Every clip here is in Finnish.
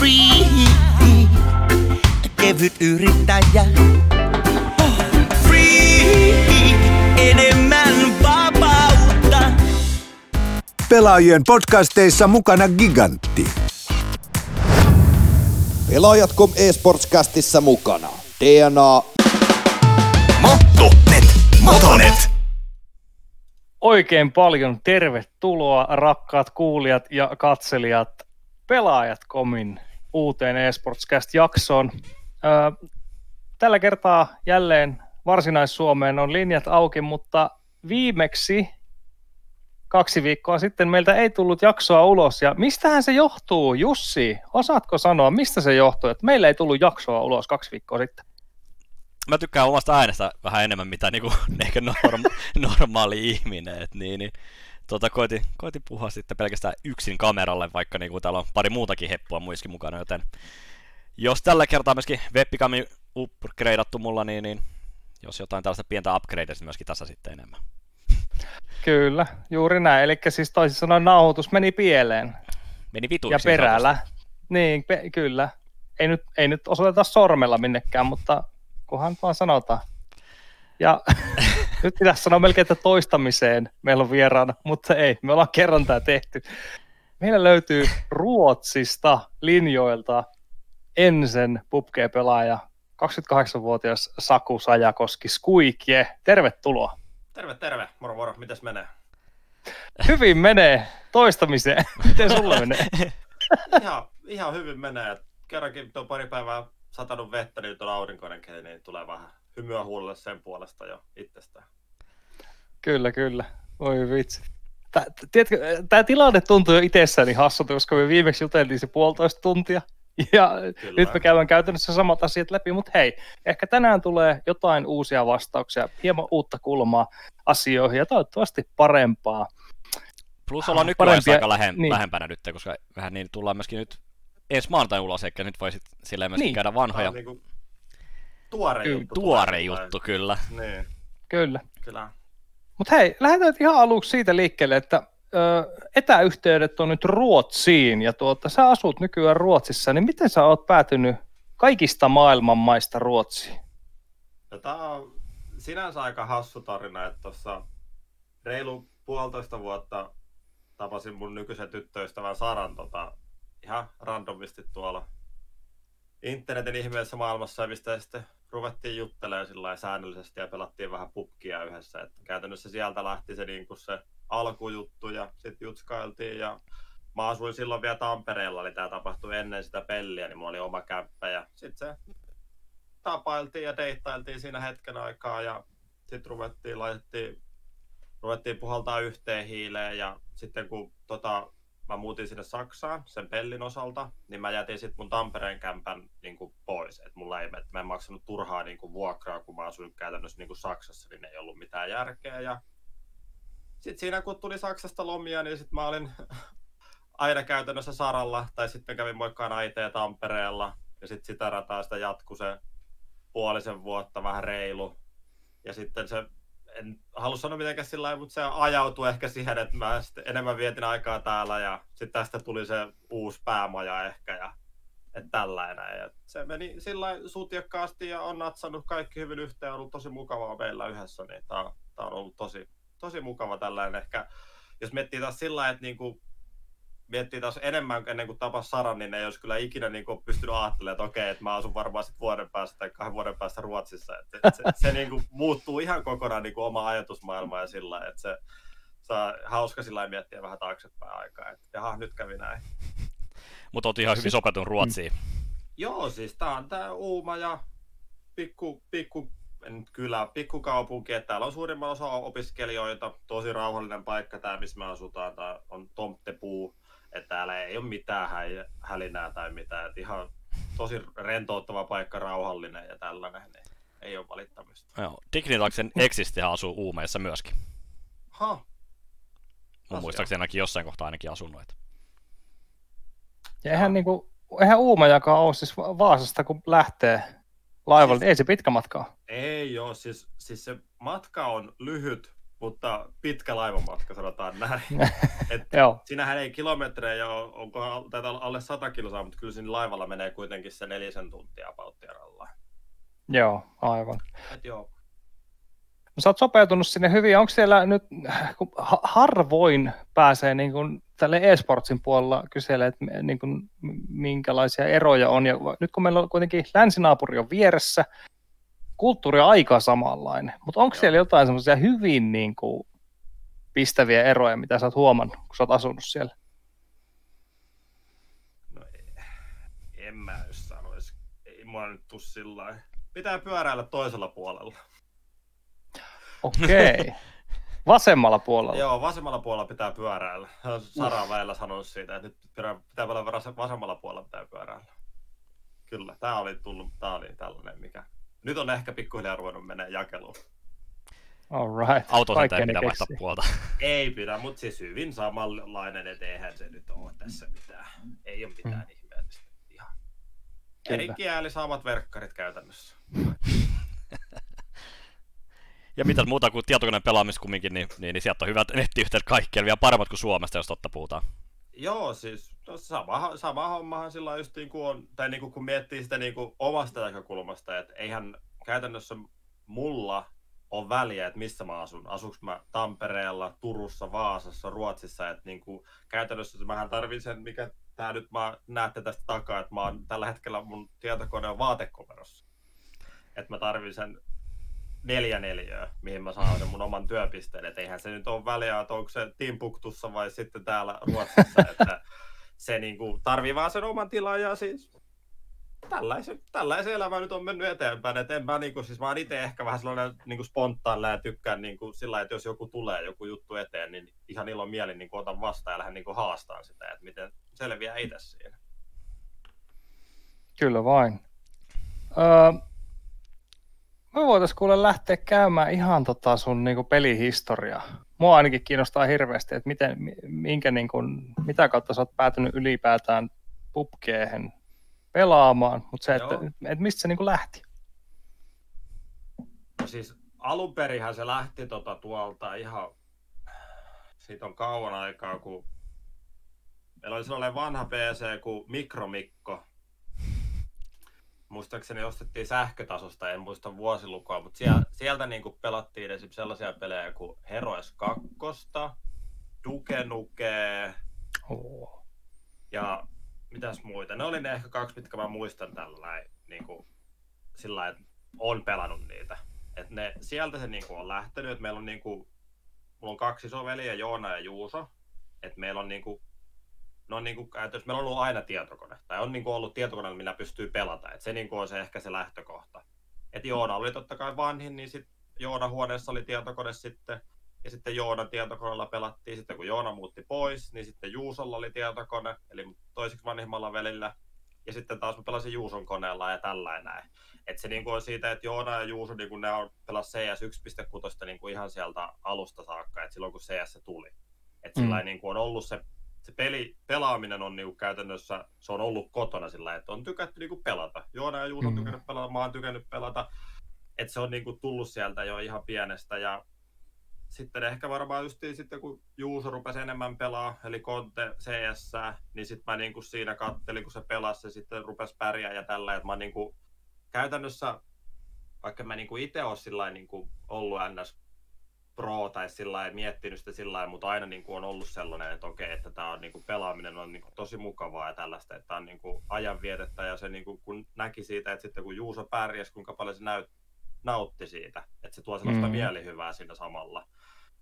free. Kevyt yrittäjä. Free, enemmän vapautta. Pelaajien podcasteissa mukana Gigantti. Pelaajat.com eSportscastissa mukana. DNA, Motonet. Motonet. Oikein paljon tervetuloa rakkaat kuulijat ja katselijat Pelaajat.comin uuteen eSportscast-jaksoon. Tällä kertaa jälleen Varsinais-Suomeen on linjat auki, mutta viimeksi kaksi viikkoa sitten meiltä ei tullut jaksoa ulos. Ja mistähän se johtuu, Jussi? Osaatko sanoa, mistä se johtuu, että meillä ei tullut jaksoa ulos kaksi viikkoa sitten? mä tykkään omasta äänestä vähän enemmän mitä niinku ehkä norm- normaali ihminen, et niin, niin tota, koitin, koitin puhua sitten pelkästään yksin kameralle, vaikka niinku täällä on pari muutakin heppua muiskin mukana, joten jos tällä kertaa myöskin webcami upgradeattu mulla, niin, niin jos jotain tällaista pientä upgradea myöskin tässä sitten enemmän. Kyllä, juuri näin. Eli siis toisin sanoen nauhoitus meni pieleen. Meni vituiksi. Ja perällä. Niin, pe- kyllä. Ei nyt, ei nyt osoiteta sormella minnekään, mutta kunhan vaan sanotaan. Ja nyt pitäisi sanoa melkein, että toistamiseen meillä on vieraana, mutta ei, me ollaan kerran tämä tehty. Meillä löytyy Ruotsista linjoilta Ensen PUBG-pelaaja, 28-vuotias Saku Sajakoski Skuikje. Tervetuloa. Terve, terve. Moro, moro. Mitäs menee? Hyvin menee toistamiseen. Miten sulla menee? Ihan, ihan hyvin menee. Kerrankin tuo pari päivää satanut vettä, niin on aurinkoinen keli, niin tulee vähän hymyä huulelle sen puolesta jo itsestään. Kyllä, kyllä. Voi vitsi. Tää, tiedätkö, tämä tilanne tuntuu jo itsessäni hassulta, koska me viimeksi juteltiin se puolitoista tuntia. Ja Kyllä. nyt me käydään käytännössä samat asiat läpi, mutta hei, ehkä tänään tulee jotain uusia vastauksia, hieman uutta kulmaa asioihin ja toivottavasti parempaa. Plus ollaan Ah, parempia- aika lähe, niin. lähempänä nyt, koska vähän niin tullaan myöskin nyt ensi maanantain ulos, eikä nyt voi sit silleen myöskin Niin. käydä Tämä vanhoja. on niinku tuore Kyllä, juttu. Tuore juttu, kyllä. Niin, Kyllä. kyllä. Mutta hei, lähdetään ihan aluksi siitä liikkeelle, että ö, etäyhteydet on nyt Ruotsiin ja tuota, sä asut nykyään Ruotsissa, niin miten sä oot päätynyt kaikista maailman maista Ruotsiin? Ja tää on sinänsä aika hassu tarina, että tuossa reilu puolitoista vuotta tapasin mun nykyisen tyttöystävän Saran tota, ihan randomisti tuolla internetin ihmeessä maailmassa, mistä sitten ruvettiin juttelemaan säännöllisesti ja pelattiin vähän pubkia yhdessä. Et käytännössä sieltä lähti se, niin se alkujuttu ja sitten jutskailtiin ja mä asuin silloin vielä Tampereella, eli tämä tapahtui ennen sitä pelliä, niin mulla oli oma kämppä ja sitten se tapailtiin ja deittailtiin siinä hetken aikaa ja sitten ruvettiin, laitettiin, ruvettiin puhaltaa yhteen hiileen ja sitten kun tota, mä muutin sinne Saksaan sen pellin osalta, niin mä jätin sitten mun Tampereen kämpän niin kuin pois. Et mulla ei, et mä en maksanut turhaa niin kuin vuokraa, kun mä asuin käytännössä niin kuin Saksassa, niin ei ollut mitään järkeä. Ja sitten siinä kun tuli Saksasta lomia, niin sitten mä olin aina käytännössä Saralla, tai sitten kävin moikkaan äitejä Tampereella, ja sitten sitä rataa sitä jatkui se puolisen vuotta, vähän reilu. Ja sitten se, en halua sanoa mitenkään sillä lailla, mutta se ajautui ehkä siihen, että mä sitten enemmän vietin aikaa täällä, ja sitten tästä tuli se uusi päämaja ehkä, ja tällainen. Ja se meni sillä sutjakkaasti ja on natsannut kaikki hyvin yhteen, on ollut tosi mukavaa meillä yhdessä, niin tää on ollut tosi, tosi mukava tällainen ehkä. Jos miettii taas sillä että niinku, miettii taas enemmän ennen kuin tapas Saran, niin ei olisi kyllä ikinä niin kuin pystynyt ajattelemaan, että okei, että mä asun varmaan sit vuoden päästä tai kahden vuoden päästä Ruotsissa. Että se, se niin kuin muuttuu ihan kokonaan niin kuin oma ajatusmaailma ja sillä lailla, että se saa hauska sillä miettiä vähän taaksepäin aikaa, että jaha, nyt kävi näin. Mutta oot ihan hyvin sopeutunut Ruotsiin. Joo, siis tää on tää Uuma ja pikku, pikku en nyt kylä, pikkukaupunki, että täällä on suurimman osa opiskelijoita, tosi rauhallinen paikka tää, missä me asutaan, tää on Tomttepuu, että täällä ei ole mitään hälinää tai mitään, että ihan tosi rentouttava paikka, rauhallinen ja tällainen, niin ei ole valittamista. Joo. Dignitaksen eksistihän asuu Uumeissa myöskin. Ha, Mun muistaakseni ainakin jossain kohtaa ainakin asunut. että- Ja eihän, niinku, eihän Uumajakaan ole siis Va- Vaasasta, kun lähtee laivalle, niin ei se pitkä matka ole. Ei joo, siis, siis se matka on lyhyt, mutta pitkä laivamatka sanotaan näin. Et Joo, Siinähän ei kilometrejä ole, onko olla alle 100 kilsaa, mutta kyllä siinä laivalla menee kuitenkin se nelisen tuntia pauttiaralla. joo, aivan. Et joo, No, sä oot sopeutunut sinne hyvin. Onko siellä nyt, kun ha- harvoin pääsee niin kuin tälle e-sportsin puolella kyselee, että niin kuin, minkälaisia eroja on. Ja nyt kun meillä on kuitenkin länsinaapuri on vieressä, kulttuuri on aika samanlainen, mutta onko siellä jotain semmoisia hyvin niin kuin, pistäviä eroja, mitä sä oot huomannut, kun sä oot asunut siellä? no ei- en mä jos sanois. Ei mua nyt tuu sillä. Pitää pyöräillä toisella puolella. Okei. Vasemmalla puolella. Joo, vasemmalla puolella pitää pyöräillä. Sara on väillä sanonut siitä, että nyt pitää, olla vas- vasemmalla puolella pitää pyöräillä. Kyllä, tää oli tullut, tää oli tällainen mikä. Nyt on ehkä pikkuhiljaa ruvennut menee jakeluun. All right. Auto Kaikkea ei pitää vaihtaa puolta. Ei pidä, mutta siis hyvin samanlainen, että eihän se nyt ole tässä mitään. Ei ole mitään mm. ihmeellistä. Ihan. Eri kieli saamat verkkarit käytännössä. Ja mitä muuta kuin tietokoneen pelaamista kumminkin, niin, niin, niin sieltä on hyvät nettiyhteydet kaikkialla, vielä paremmat kuin Suomesta, jos totta puhutaan. Joo, siis no, sama, sama hommahan sillä just niin kuin on, tai niin kuin kun miettii sitä niin kuin omasta näkökulmasta, että eihän käytännössä mulla on väliä, että missä mä asun. Asuks mä Tampereella, Turussa, Vaasassa, Ruotsissa, että niin kuin käytännössä mähän tarvin sen, mikä tää nyt mä näette tästä takaa, että mä oon tällä hetkellä mun tietokone on vaatekomerossa. Että mä tarvin sen neljä neliöä, mihin mä saan sen mun oman työpisteen. Et eihän se nyt ole väliä, että onko se Timbuktussa vai sitten täällä Ruotsissa. että se niinku tarvii vaan sen oman tilan ja siis tällaisen, tällaisen elämä nyt on mennyt eteenpäin. Et en mä, niinku, siis mä oon itse ehkä vähän sellainen niinku spontaanilla ja tykkään niinku sillä että jos joku tulee joku juttu eteen, niin ihan ilon mielin niinku otan vastaan ja lähden niinku haastaan sitä, että miten selviää itse siinä. Kyllä vain. Öö, me voitaisiin kuule lähteä käymään ihan tota sun niinku pelihistoriaa. Mua ainakin kiinnostaa hirveästi, että miten, mi- minkä niinku, mitä kautta sä oot päätynyt ylipäätään pubkeehen pelaamaan, mutta se, että, että mistä se niinku lähti. No siis alun perinhän se lähti tota tuolta ihan, siitä on kauan aikaa, kun meillä oli sellainen vanha PC kuin Mikromikko. Muistaakseni ostettiin sähkötasosta, en muista vuosilukua, mutta sieltä, sieltä niin kuin pelattiin esimerkiksi sellaisia pelejä kuin Heroes 2, Duke Nuke Oh. ja mitäs muita. Ne oli ne ehkä kaksi, mitkä mä muistan tällä niin kuin, sillä että on pelannut niitä. Et ne, sieltä se niin kuin, on lähtenyt, että meillä on niin kuin, mulla on kaksi isoveliä, Joona ja Juuso. että meillä on niin kuin, no niin kuin, käytössä, meillä on ollut aina tietokone, tai on niin kuin ollut tietokone, millä pystyy pelata. Et se niin kuin on se ehkä se lähtökohta. Et Joona oli totta kai vanhin, niin sitten Joona huoneessa oli tietokone sitten, ja sitten Joonan tietokoneella pelattiin. Sitten kun Joona muutti pois, niin sitten Juusolla oli tietokone, eli toiseksi vanhimmalla velillä. Ja sitten taas mä pelasin Juuson koneella ja tällä näin. Et se niinku on siitä, että Joona ja Juuso niinku ne on pelas CS 1.6 niinku ihan sieltä alusta saakka, että silloin kun CS tuli. Et Mm. mm. niinku on ollut se, se peli, pelaaminen on niinku käytännössä, se on ollut kotona sillä että on tykätty niinku pelata. Joona ja Juuso on Mm. tykännyt pelata, mä oon tykännyt pelata. Että se on niinku tullut sieltä jo ihan pienestä ja sitten ehkä varmaan just sitten kun Juuso rupesi enemmän pelaa, eli Conte CS, niin sitten mä niinku siinä kattelin, kun se pelasi, ja sitten rupesi pärjää ja tällä, että mä niinku käytännössä, vaikka mä niinku itse ole sillä niinku ollut NS pro tai sillä lailla miettinyt sitä sillä lailla, mutta aina niinku on ollut sellainen, että okei, että tämä on niinku pelaaminen on niinku tosi mukavaa ja tällaista, että tämä on niinku ajanvietettä ja se niinku, kun näki siitä, että sitten kun Juuso pärjäsi, kuinka paljon se näyt, nautti siitä, että se tuo sellaista Mm. mielihyvää siinä samalla,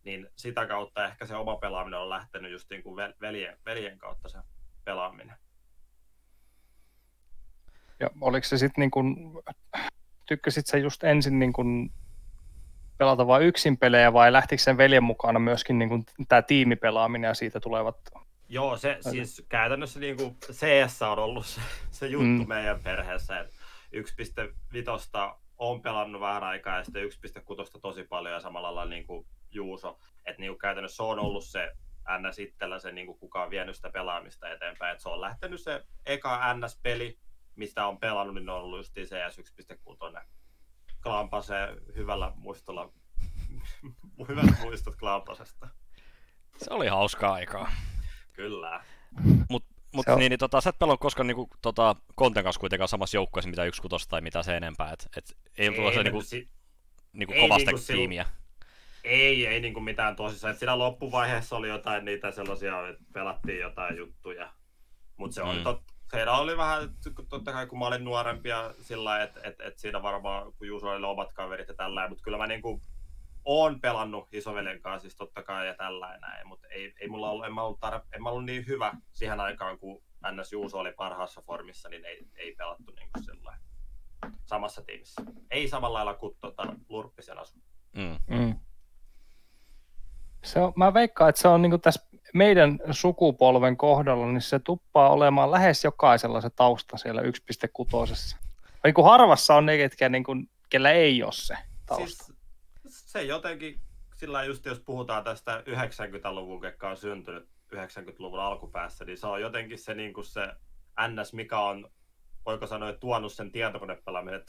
niin sitä kautta ehkä se oma pelaaminen on lähtenyt just niin kuin vel- veljen, veljen kautta se pelaaminen. Ja oliko se sitten niin kuin, tykkäsit sä just ensin niin kuin pelata vain yksin pelejä vai lähtikö sen veljen mukana myöskin niin kuin tämä tiimipelaaminen ja siitä tulevat Joo, se siis käytännössä niin kuin CS on ollut se, se juttu Mm. meidän perheessä, että 1.5 on pelannut vähän aikaa ja sitten 1.6 tosi paljon ja samalla lailla niin kuin Juuso. Että niin kuin käytännössä se on ollut se NS itsellä se, niin kuin kuka on vienyt sitä pelaamista eteenpäin. Et se on lähtenyt se eka NS-peli, mistä on pelannut, niin on ollut just CS 1.6. Klampa se hyvällä muistolla hyvät muistot Klampasesta. Se oli hauskaa aikaa. Kyllä. Mut, mut niin, niin, tota, sä et pelannut koskaan niinku, tota, Konten kanssa kuitenkaan samassa joukkueessa mitä yksi kutosta tai mitä se enempää. Et, et, ei, ei se me- niinku, si- niinku ei kovasta niinku sil- tiimiä. Ei, ei niinku mitään tosissaan. Et siinä loppuvaiheessa oli jotain niitä sellaisia, että pelattiin jotain juttuja. Mutta se oli Mm. tot, Seillä oli vähän, totta kai kun mä olin nuorempi ja sillä että et, et siinä varmaan, kun Juuso oli omat kaverit ja tällä, mutta kyllä mä niinku oon pelannut isoveljen kanssa siis totta kai ja tällä ja näin, mutta ei, ei mulla ollut, en mä ollut, tar- en mä ollut niin hyvä siihen aikaan, kun NS Juuso oli parhaassa formissa, niin ei, ei pelattu niin kuin sillä lailla samassa tiimissä. Ei samalla lailla kuin tota, Lurppisen asu. Mm. Mm. Se on, mä veikkaan, että se on niin tässä meidän sukupolven kohdalla, niin se tuppaa olemaan lähes jokaisella se tausta siellä 1.6. Niin kuin harvassa on ne, ketkä, niin kuin, kellä ei ole se tausta. Siis, se jotenkin, sillä just jos puhutaan tästä 90-luvun, joka on syntynyt 90-luvun alkupäässä, niin se on jotenkin se, niin kuin se NS, mikä on, voiko sanoa, tuonut sen tietokonepelaaminen.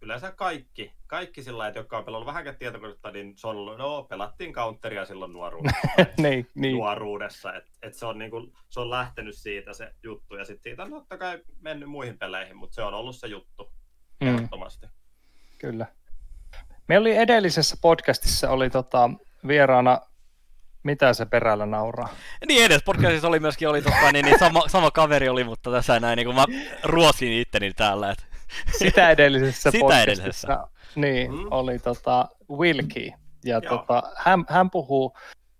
Että yleensä kaikki, kaikki sillä että jotka on pelannut vähänkään tietokonetta, niin se on ollut, no pelattiin counteria silloin nuoruudessa. niin, niin. nuoruudessa. Et, et se, on niinku, se on lähtenyt siitä se juttu ja sitten siitä on totta kai mennyt muihin peleihin, mutta se on ollut se juttu Mm, ehdottomasti. kyllä. Meillä oli edellisessä podcastissa oli tota, vieraana, mitä se perällä nauraa? Niin edes podcastissa oli myöskin oli, tota, niin, niin sama, sama, kaveri oli, mutta tässä näin, niin kuin mä ruosin itteni täällä. Et, Sitä edellisessä Sitä podcastissa edellisessä. Niin, Mm. oli tota Wilkie. Ja Joo. tota, hän, hän, puhuu,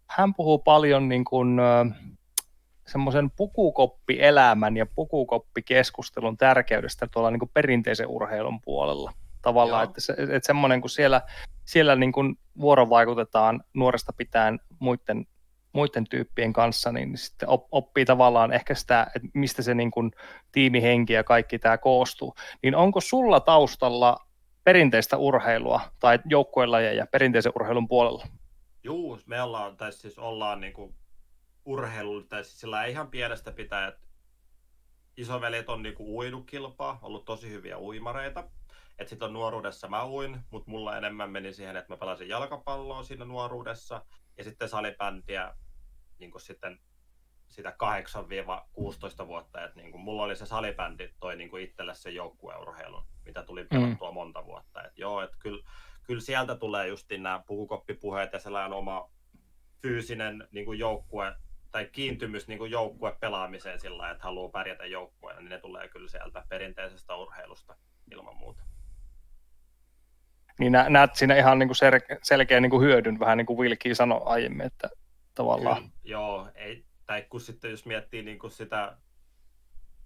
hän puhuu paljon niin kuin, semmoisen pukukoppielämän ja pukukoppikeskustelun tärkeydestä tuolla niin kuin perinteisen urheilun puolella. Tavallaan, Joo. että, se, että semmoinen, kun siellä, siellä niin kuin vuorovaikutetaan nuoresta pitäen muiden, muiden tyyppien kanssa, niin sitten op, oppii tavallaan ehkä sitä, että mistä se niin kuin tiimihenki ja kaikki tämä koostuu. Niin onko sulla taustalla perinteistä urheilua tai joukkuelajeja perinteisen urheilun puolella? Juu, me ollaan, tai siis ollaan niinku urheilu, tai siis sillä ihan pienestä pitää, että isoveljet on niinku uinukilpaa, ollut tosi hyviä uimareita. Et sit on nuoruudessa mä uin, mutta mulla enemmän meni siihen, että mä pelasin jalkapalloa siinä nuoruudessa, ja sitten salibändiä niinku sitten sitä 8-16 vuotta, että niinku mulla oli se salibändi toi niinku itselle se joukkueurheilun, mitä tuli pelattua monta vuotta. Et joo, että kyllä, kyllä sieltä tulee justiin nämä pukukoppipuheet ja sellainen oma fyysinen niin kuin joukkue tai kiintymys niin kuin joukkue pelaamiseen sillä että haluaa pärjätä joukkueena, niin ne tulee kyllä sieltä perinteisestä urheilusta ilman muuta. Niin nä, näet siinä ihan niin kuin sel- selkeä niin kuin hyödyn, vähän niin kuin Wilkie sanoi aiemmin, että tavallaan. Kyllä, joo, ei, tai kun sitten jos miettii niin kuin sitä,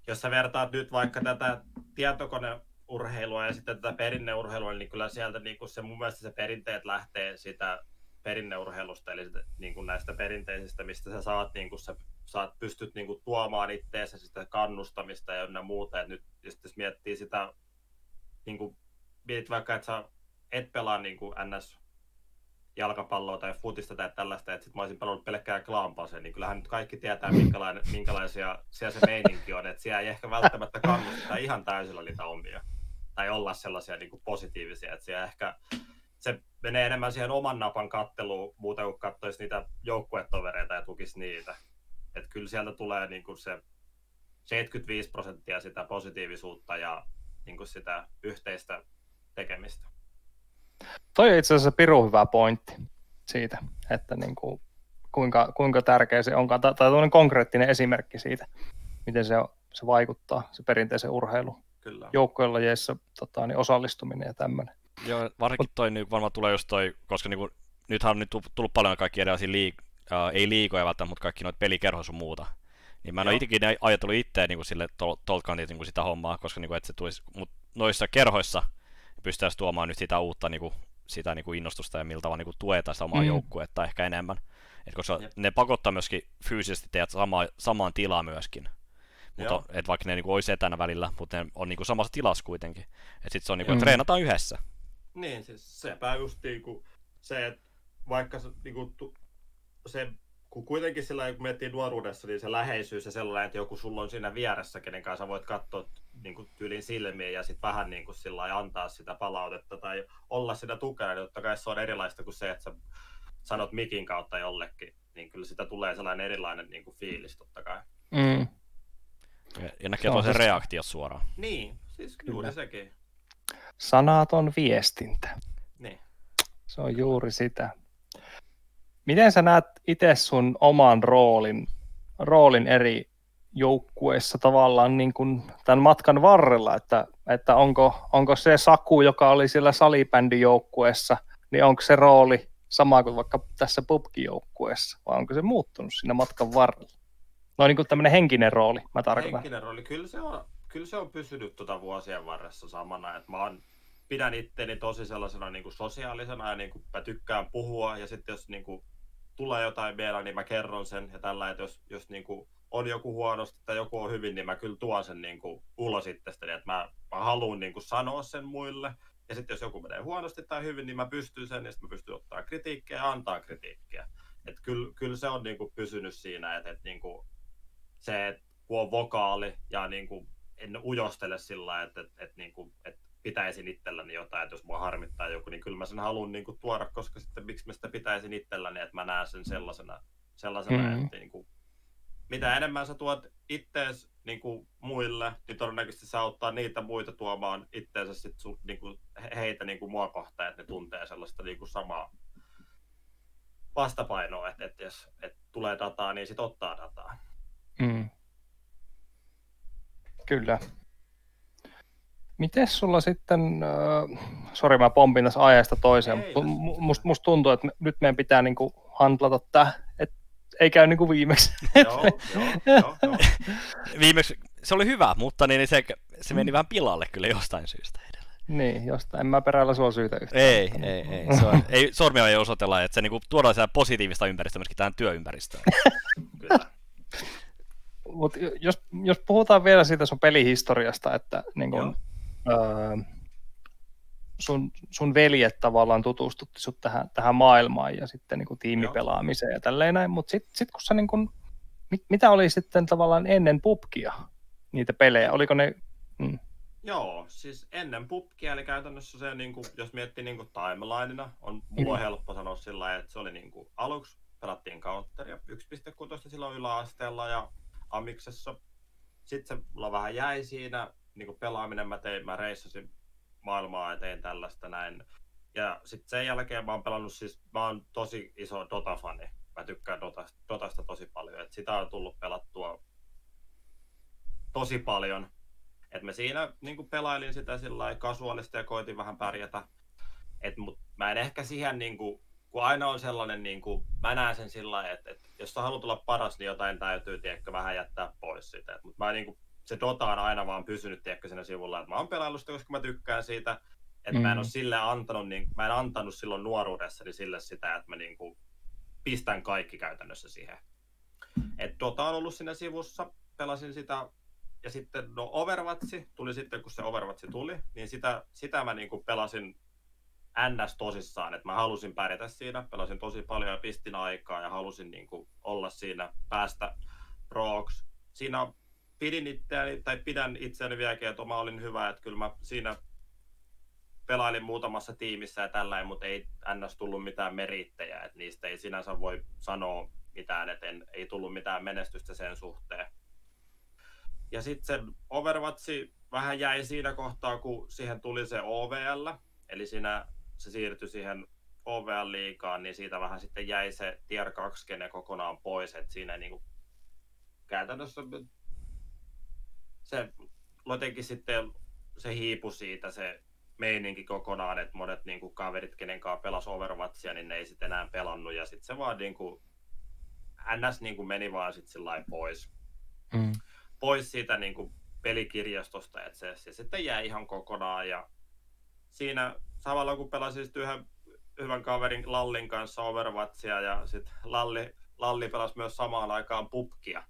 jos sä vertaat nyt vaikka tätä tietokoneurheilua ja sitten tätä perinneurheilua, niin kyllä sieltä niin kuin se mun mielestä se perinteet lähtee sitä perinneurheilusta, eli niin kuin näistä perinteisistä, mistä sä saat, niin kuin sä saat, pystyt niin kuin tuomaan itteensä sitä kannustamista ja ynnä muuta. Et nyt jos miettii sitä, niin kuin, mietit vaikka, että sä et pelaa niin kuin NS jalkapalloa tai futista tai tällaista, että sit mä olisin pelannut pelkkää klampaseen, niin kyllähän nyt kaikki tietää, minkälainen, minkälaisia siellä se meininki on, että siellä ei ehkä välttämättä kannusteta ihan täysillä niitä omia, tai olla sellaisia niin kuin positiivisia, että siellä ehkä se menee enemmän siihen oman napan katteluun, muuta kuin katsoisi niitä joukkuetovereita ja tukisi niitä. Että kyllä sieltä tulee niin kuin se 75 prosenttia sitä positiivisuutta ja niin kuin sitä yhteistä tekemistä. Toi on itse asiassa piru hyvä pointti siitä, että niin kuin, kuinka, kuinka tärkeä se onkaan, tai, tämmöinen konkreettinen esimerkki siitä, miten se, on, se vaikuttaa, se perinteisen urheilu Kyllä. joukkuelajeissa tota, niin osallistuminen ja tämmöinen. Joo, varsinkin toi niin varmaan tulee just toi, koska niinku, nythän on nyt tullut paljon kaikki erilaisia liik, äh, ei liikoja välttämättä, mutta kaikki noita pelikerhoja sun muuta. Niin mä en ole Joo. itsekin ajatellut itseä niin sille tol, tolta kantilta niin sitä hommaa, koska niin kuin, että se tulisi, mut noissa kerhoissa pystyttäisiin tuomaan nyt sitä uutta niin kuin, sitä niin kuin innostusta ja millä tavalla niin kuin tuetaan sitä omaa Mm. joukkuetta ehkä enemmän. Et koska Jep. ne pakottaa myöskin fyysisesti teidät sama, samaan tilaan myöskin. Mutta et vaikka ne niin kuin, olisi etänä välillä, mutta ne on niin kuin, samassa tilassa kuitenkin. Et sit se on niin kuin, Mm. että treenataan yhdessä. Niin, siis sepä just niinku se, että vaikka se, niinku, tu, se kun kuitenkin sillä kun miettii nuoruudessa, niin se läheisyys ja sellainen, että joku sulla on siinä vieressä, kenen kanssa voit katsoa niin kuin tyylin silmiin ja sitten vähän niin kuin sillä lailla antaa sitä palautetta tai olla sitä tukena, niin totta kai se on erilaista kuin se, että sä sanot mikin kautta jollekin, niin kyllä sitä tulee sellainen erilainen niin kuin fiilis totta kai. Mm. Ja, ja näkee Se on toisen se- reaktiot suoraan. Niin, siis Kyllä. juuri sekin. Sanaton viestintä. Niin. Se on juuri sitä. Miten sä näet itse sun oman roolin, roolin eri joukkueissa tavallaan niin kuin tämän matkan varrella, että, että onko, onko se Saku, joka oli siellä salibändijoukkueessa, niin onko se rooli sama kuin vaikka tässä pubkijoukkueessa, vai onko se muuttunut siinä matkan varrella? No niin kuin tämmöinen henkinen rooli, mä tarkoitan. Henkinen rooli, kyllä se on, kyllä se on pysynyt tuota vuosien varressa samana, että mä oon, pidän itteni tosi sellaisena niin kuin sosiaalisena ja niin kuin mä tykkään puhua ja sitten jos niin kuin tulee jotain vielä, niin mä kerron sen ja tällä, että jos, jos niin kuin on joku huonosti tai joku on hyvin, niin mä kyllä tuon sen niin kuin ulos itsestäni, että mä, mä haluan niin kuin sanoa sen muille. Ja sitten jos joku menee huonosti tai hyvin, niin mä pystyn sen ja sitten mä pystyn ottaa kritiikkiä ja antaa kritiikkiä. Että kyllä, kyllä se on niin kuin pysynyt siinä, että, että niin kuin se, että kun on vokaali ja niin kuin en ujostele sillä että, että, että, niin kuin, että pitäisin itselläni jotain, että jos mua harmittaa joku, niin kyllä mä sen haluan niin kuin tuoda, koska sitten miksi mä sitä pitäisin itselläni, että mä näen sen sellaisena, sellaisena Mm. mm. että niin kuin, mitä enemmän sä tuot ittees niin kuin muille, niin todennäköisesti se auttaa niitä muita tuomaan itteensä sit su, niin kuin he- heitä niin kuin mua kohtaan, että ne tuntee sellaista niin kuin samaa vastapainoa, että, että jos että tulee dataa, niin sit ottaa dataa. Mm. Kyllä. Miten sulla sitten, äh, sori mä pompin tässä aiheesta toiseen, mutta musta must tuntuu, että me, nyt meidän pitää niinku handlata tämä, että ei käy niinku viimeksi. joo, joo, joo, joo. Viimeksi se oli hyvä, mutta niin se, se meni vähän pilalle kyllä jostain syystä edelleen. niin, jostain, en mä perällä sua syytä yhtään. Ei, ei, ei. Se on, ei sormia ei osoitella, että se niinku tuodaan sitä positiivista ympäristöä myöskin tähän työympäristöön. Kyllä. Mut jos, jos puhutaan vielä siitä sun pelihistoriasta, että niin kun, öö, sun, sun veljet tavallaan tutustutti sut tähän, tähän maailmaan ja sitten niin tiimipelaamiseen ja tälleen näin, mutta sitten sit kun sä niin kun, mit, mitä oli sitten tavallaan ennen pubkia niitä pelejä, oliko ne, mm, Joo, siis ennen pubkia, eli käytännössä se, niin kuin, jos miettii niin kuin timelineina, on, mulla on helppo sanoa sillä lailla, että se oli niin kuin, aluksi pelattiin counteria 1.6 silloin yläasteella ja Amiksessa. Sitten se mulla vähän jäi siinä, niin kuin pelaaminen, mä tein, mä reissasin maailmaa ja tein tällaista näin. Ja sitten sen jälkeen mä oon pelannut siis, mä oon tosi iso Dota-fani. Mä tykkään Dotasta, Dotasta tosi paljon, että sitä on tullut pelattua tosi paljon. Et mä siinä niin pelailin sitä sillä kasuaalista ja koitin vähän pärjätä. Et, mut mä en ehkä siihen, niin kuin, kun aina on sellainen, niin kuin, mä näen sen sillä että, että jos sä haluat olla paras, niin jotain täytyy tiedätkö, vähän jättää pois sitä. Mutta mä niin kuin, se Dota on aina vaan pysynyt tiedätkö, siinä sivulla, että mä oon pelaillut sitä, koska mä tykkään siitä. Että mä en Mm. ole sille antanut, niin, mä en antanut silloin nuoruudessani sille sitä, että mä niin kuin, pistän kaikki käytännössä siihen. Et Dota on ollut siinä sivussa, pelasin sitä ja sitten no Overwatch tuli sitten, kun se Overwatch tuli, niin sitä, sitä mä niin kuin pelasin NS tosissaan, että mä halusin pärjätä siinä, pelasin tosi paljon ja pistin aikaa ja halusin niin kuin olla siinä, päästä proks. Siinä pidin itseäni, tai pidän itseäni vieläkin, että mä olin hyvä, että kyllä mä siinä pelailin muutamassa tiimissä ja tällä, mutta ei NS tullut mitään merittejä, että niistä ei sinänsä voi sanoa mitään, että en, ei tullut mitään menestystä sen suhteen. Ja sitten se Overwatch vähän jäi siinä kohtaa, kun siihen tuli se OVL, eli siinä se siirtyi siihen OVL-liigaan, niin siitä vähän sitten jäi se Tier 2 kokonaan pois, että siinä niinku käytännössä se jotenkin sitten se hiipu siitä se meininki kokonaan, että monet niinku kaverit, kenen kanssa pelas Overwatchia, niin ne ei sitten enää pelannut, ja sitten se vaan niinku, NS niinku meni vaan sitten sillä pois. Mm, pois siitä niin kuin pelikirjastosta, että se, se sitten jäi ihan kokonaan. Ja siinä samalla kun pelasin sitten yhden hyvän kaverin Lallin kanssa Overwatchia ja sitten Lalli, Lalli pelasi myös samaan aikaan pubkia.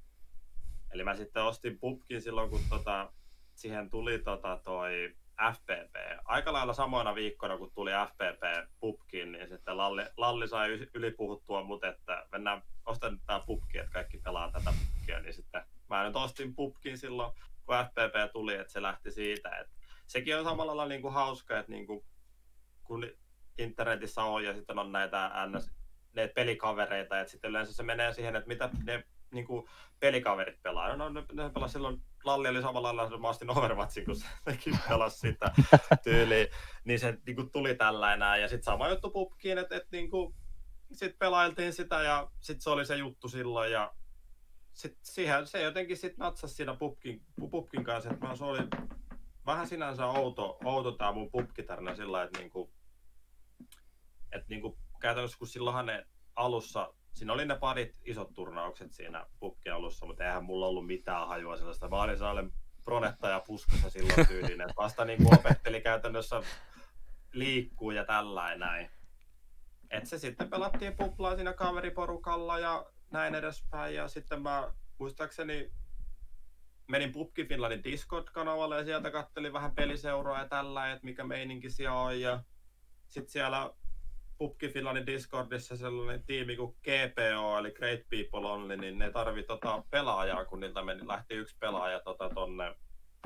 Eli mä sitten ostin pubkin silloin, kun tota, siihen tuli tota toi FPP. Aika lailla samoina viikkoina, kun tuli FPP pubkiin, niin sitten Lalli, Lalli sai ylipuhuttua mut, että mennään, ostan tää pubki, että kaikki pelaa tätä pubkia, niin sitten mä nyt ostin pubkin silloin kun FPP tuli, että se lähti siitä. Että sekin on samalla lailla niin kuin hauska, että niin kuin, kun internetissä on ja sitten on näitä NS, ne pelikavereita, että sitten yleensä se menee siihen, että mitä ne niin kuin pelikaverit pelaa. No, ne, ne pelasi silloin, Lalli oli samalla lailla, mä ostin Overwatchin, kun sekin pelasi sitä tyyliin, niin se niin kuin tuli tällainen. Ja sitten sama juttu pupkiin, että, että niin kuin, sitten pelailtiin sitä ja sitten se oli se juttu silloin ja sit siihen, se jotenkin sitten natsasi siinä pupkin, pupkin kanssa, että mä, se oli vähän sinänsä outo, outo tämä mun pupkitarina sillä että niinku, et niinku, käytännössä kun silloinhan ne alussa, siinä oli ne parit isot turnaukset siinä pupkin alussa, mutta eihän mulla ollut mitään hajua sellaista. Mä olin sellainen pronetta ja puskassa silloin tyylin, että vasta niinku opetteli käytännössä liikkuu ja tällainen näin. Et se sitten pelattiin puplaa siinä kaveriporukalla ja näin edespäin. Ja sitten mä muistaakseni menin Pupki Finlandin Discord-kanavalle ja sieltä kattelin vähän peliseuraa ja tällä, että mikä meininki siellä on. Ja sitten siellä Pupki Finlandin Discordissa sellainen tiimi kuin GPO, eli Great People Only, niin ne tarvi tota pelaajaa, kun niiltä meni, lähti yksi pelaaja tota tonne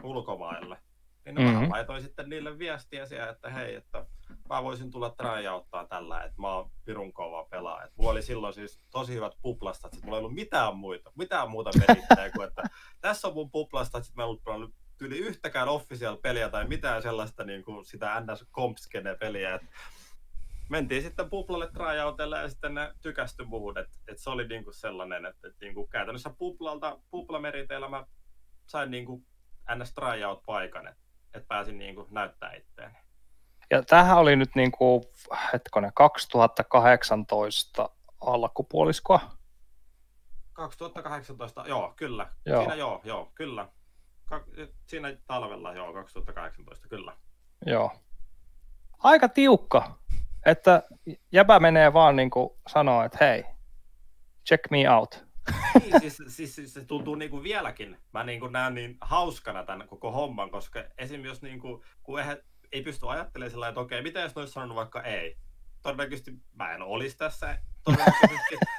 ulkomaille. Niin mm-hmm. mä laitoin sitten niille viestiä siellä, että hei, että mä voisin tulla tryouttaa tällä, että mä oon pirun kova pelaa. Et mulla oli silloin siis tosi hyvät puplastat, että mulla ei ollut mitään muita, mitään muuta merittää kuin, että tässä on mun puplastat, että mä en ollut yli yhtäkään official peliä tai mitään sellaista niin kuin sitä ns kompskene peliä. Et mentiin sitten puplalle tryoutelle ja sitten ne tykästy muuhun, että et se oli niin kuin sellainen, että et niin kuin käytännössä puplalta, puplameriteillä mä sain niin kuin ns tryout paikan, että et pääsin niin kuin näyttää itseäni. Ja tähän oli nyt niin kuin, hetkonen, 2018 alkupuoliskoa. 2018, joo, kyllä. Joo. Siinä joo, joo, kyllä. Ka- siinä talvella, joo, 2018, kyllä. Joo. Aika tiukka, että jäbä menee vaan niin kuin sanoo, että hei, check me out. niin, siis, siis, siis, se tuntuu niin kuin vieläkin. Mä niin kuin näen niin hauskana tämän koko homman, koska esimerkiksi jos niin kuin, kun eihän, ei pysty ajattelemaan sillä että okei, mitä jos ne olisi sanonut vaikka ei? Todennäköisesti mä en olisi tässä.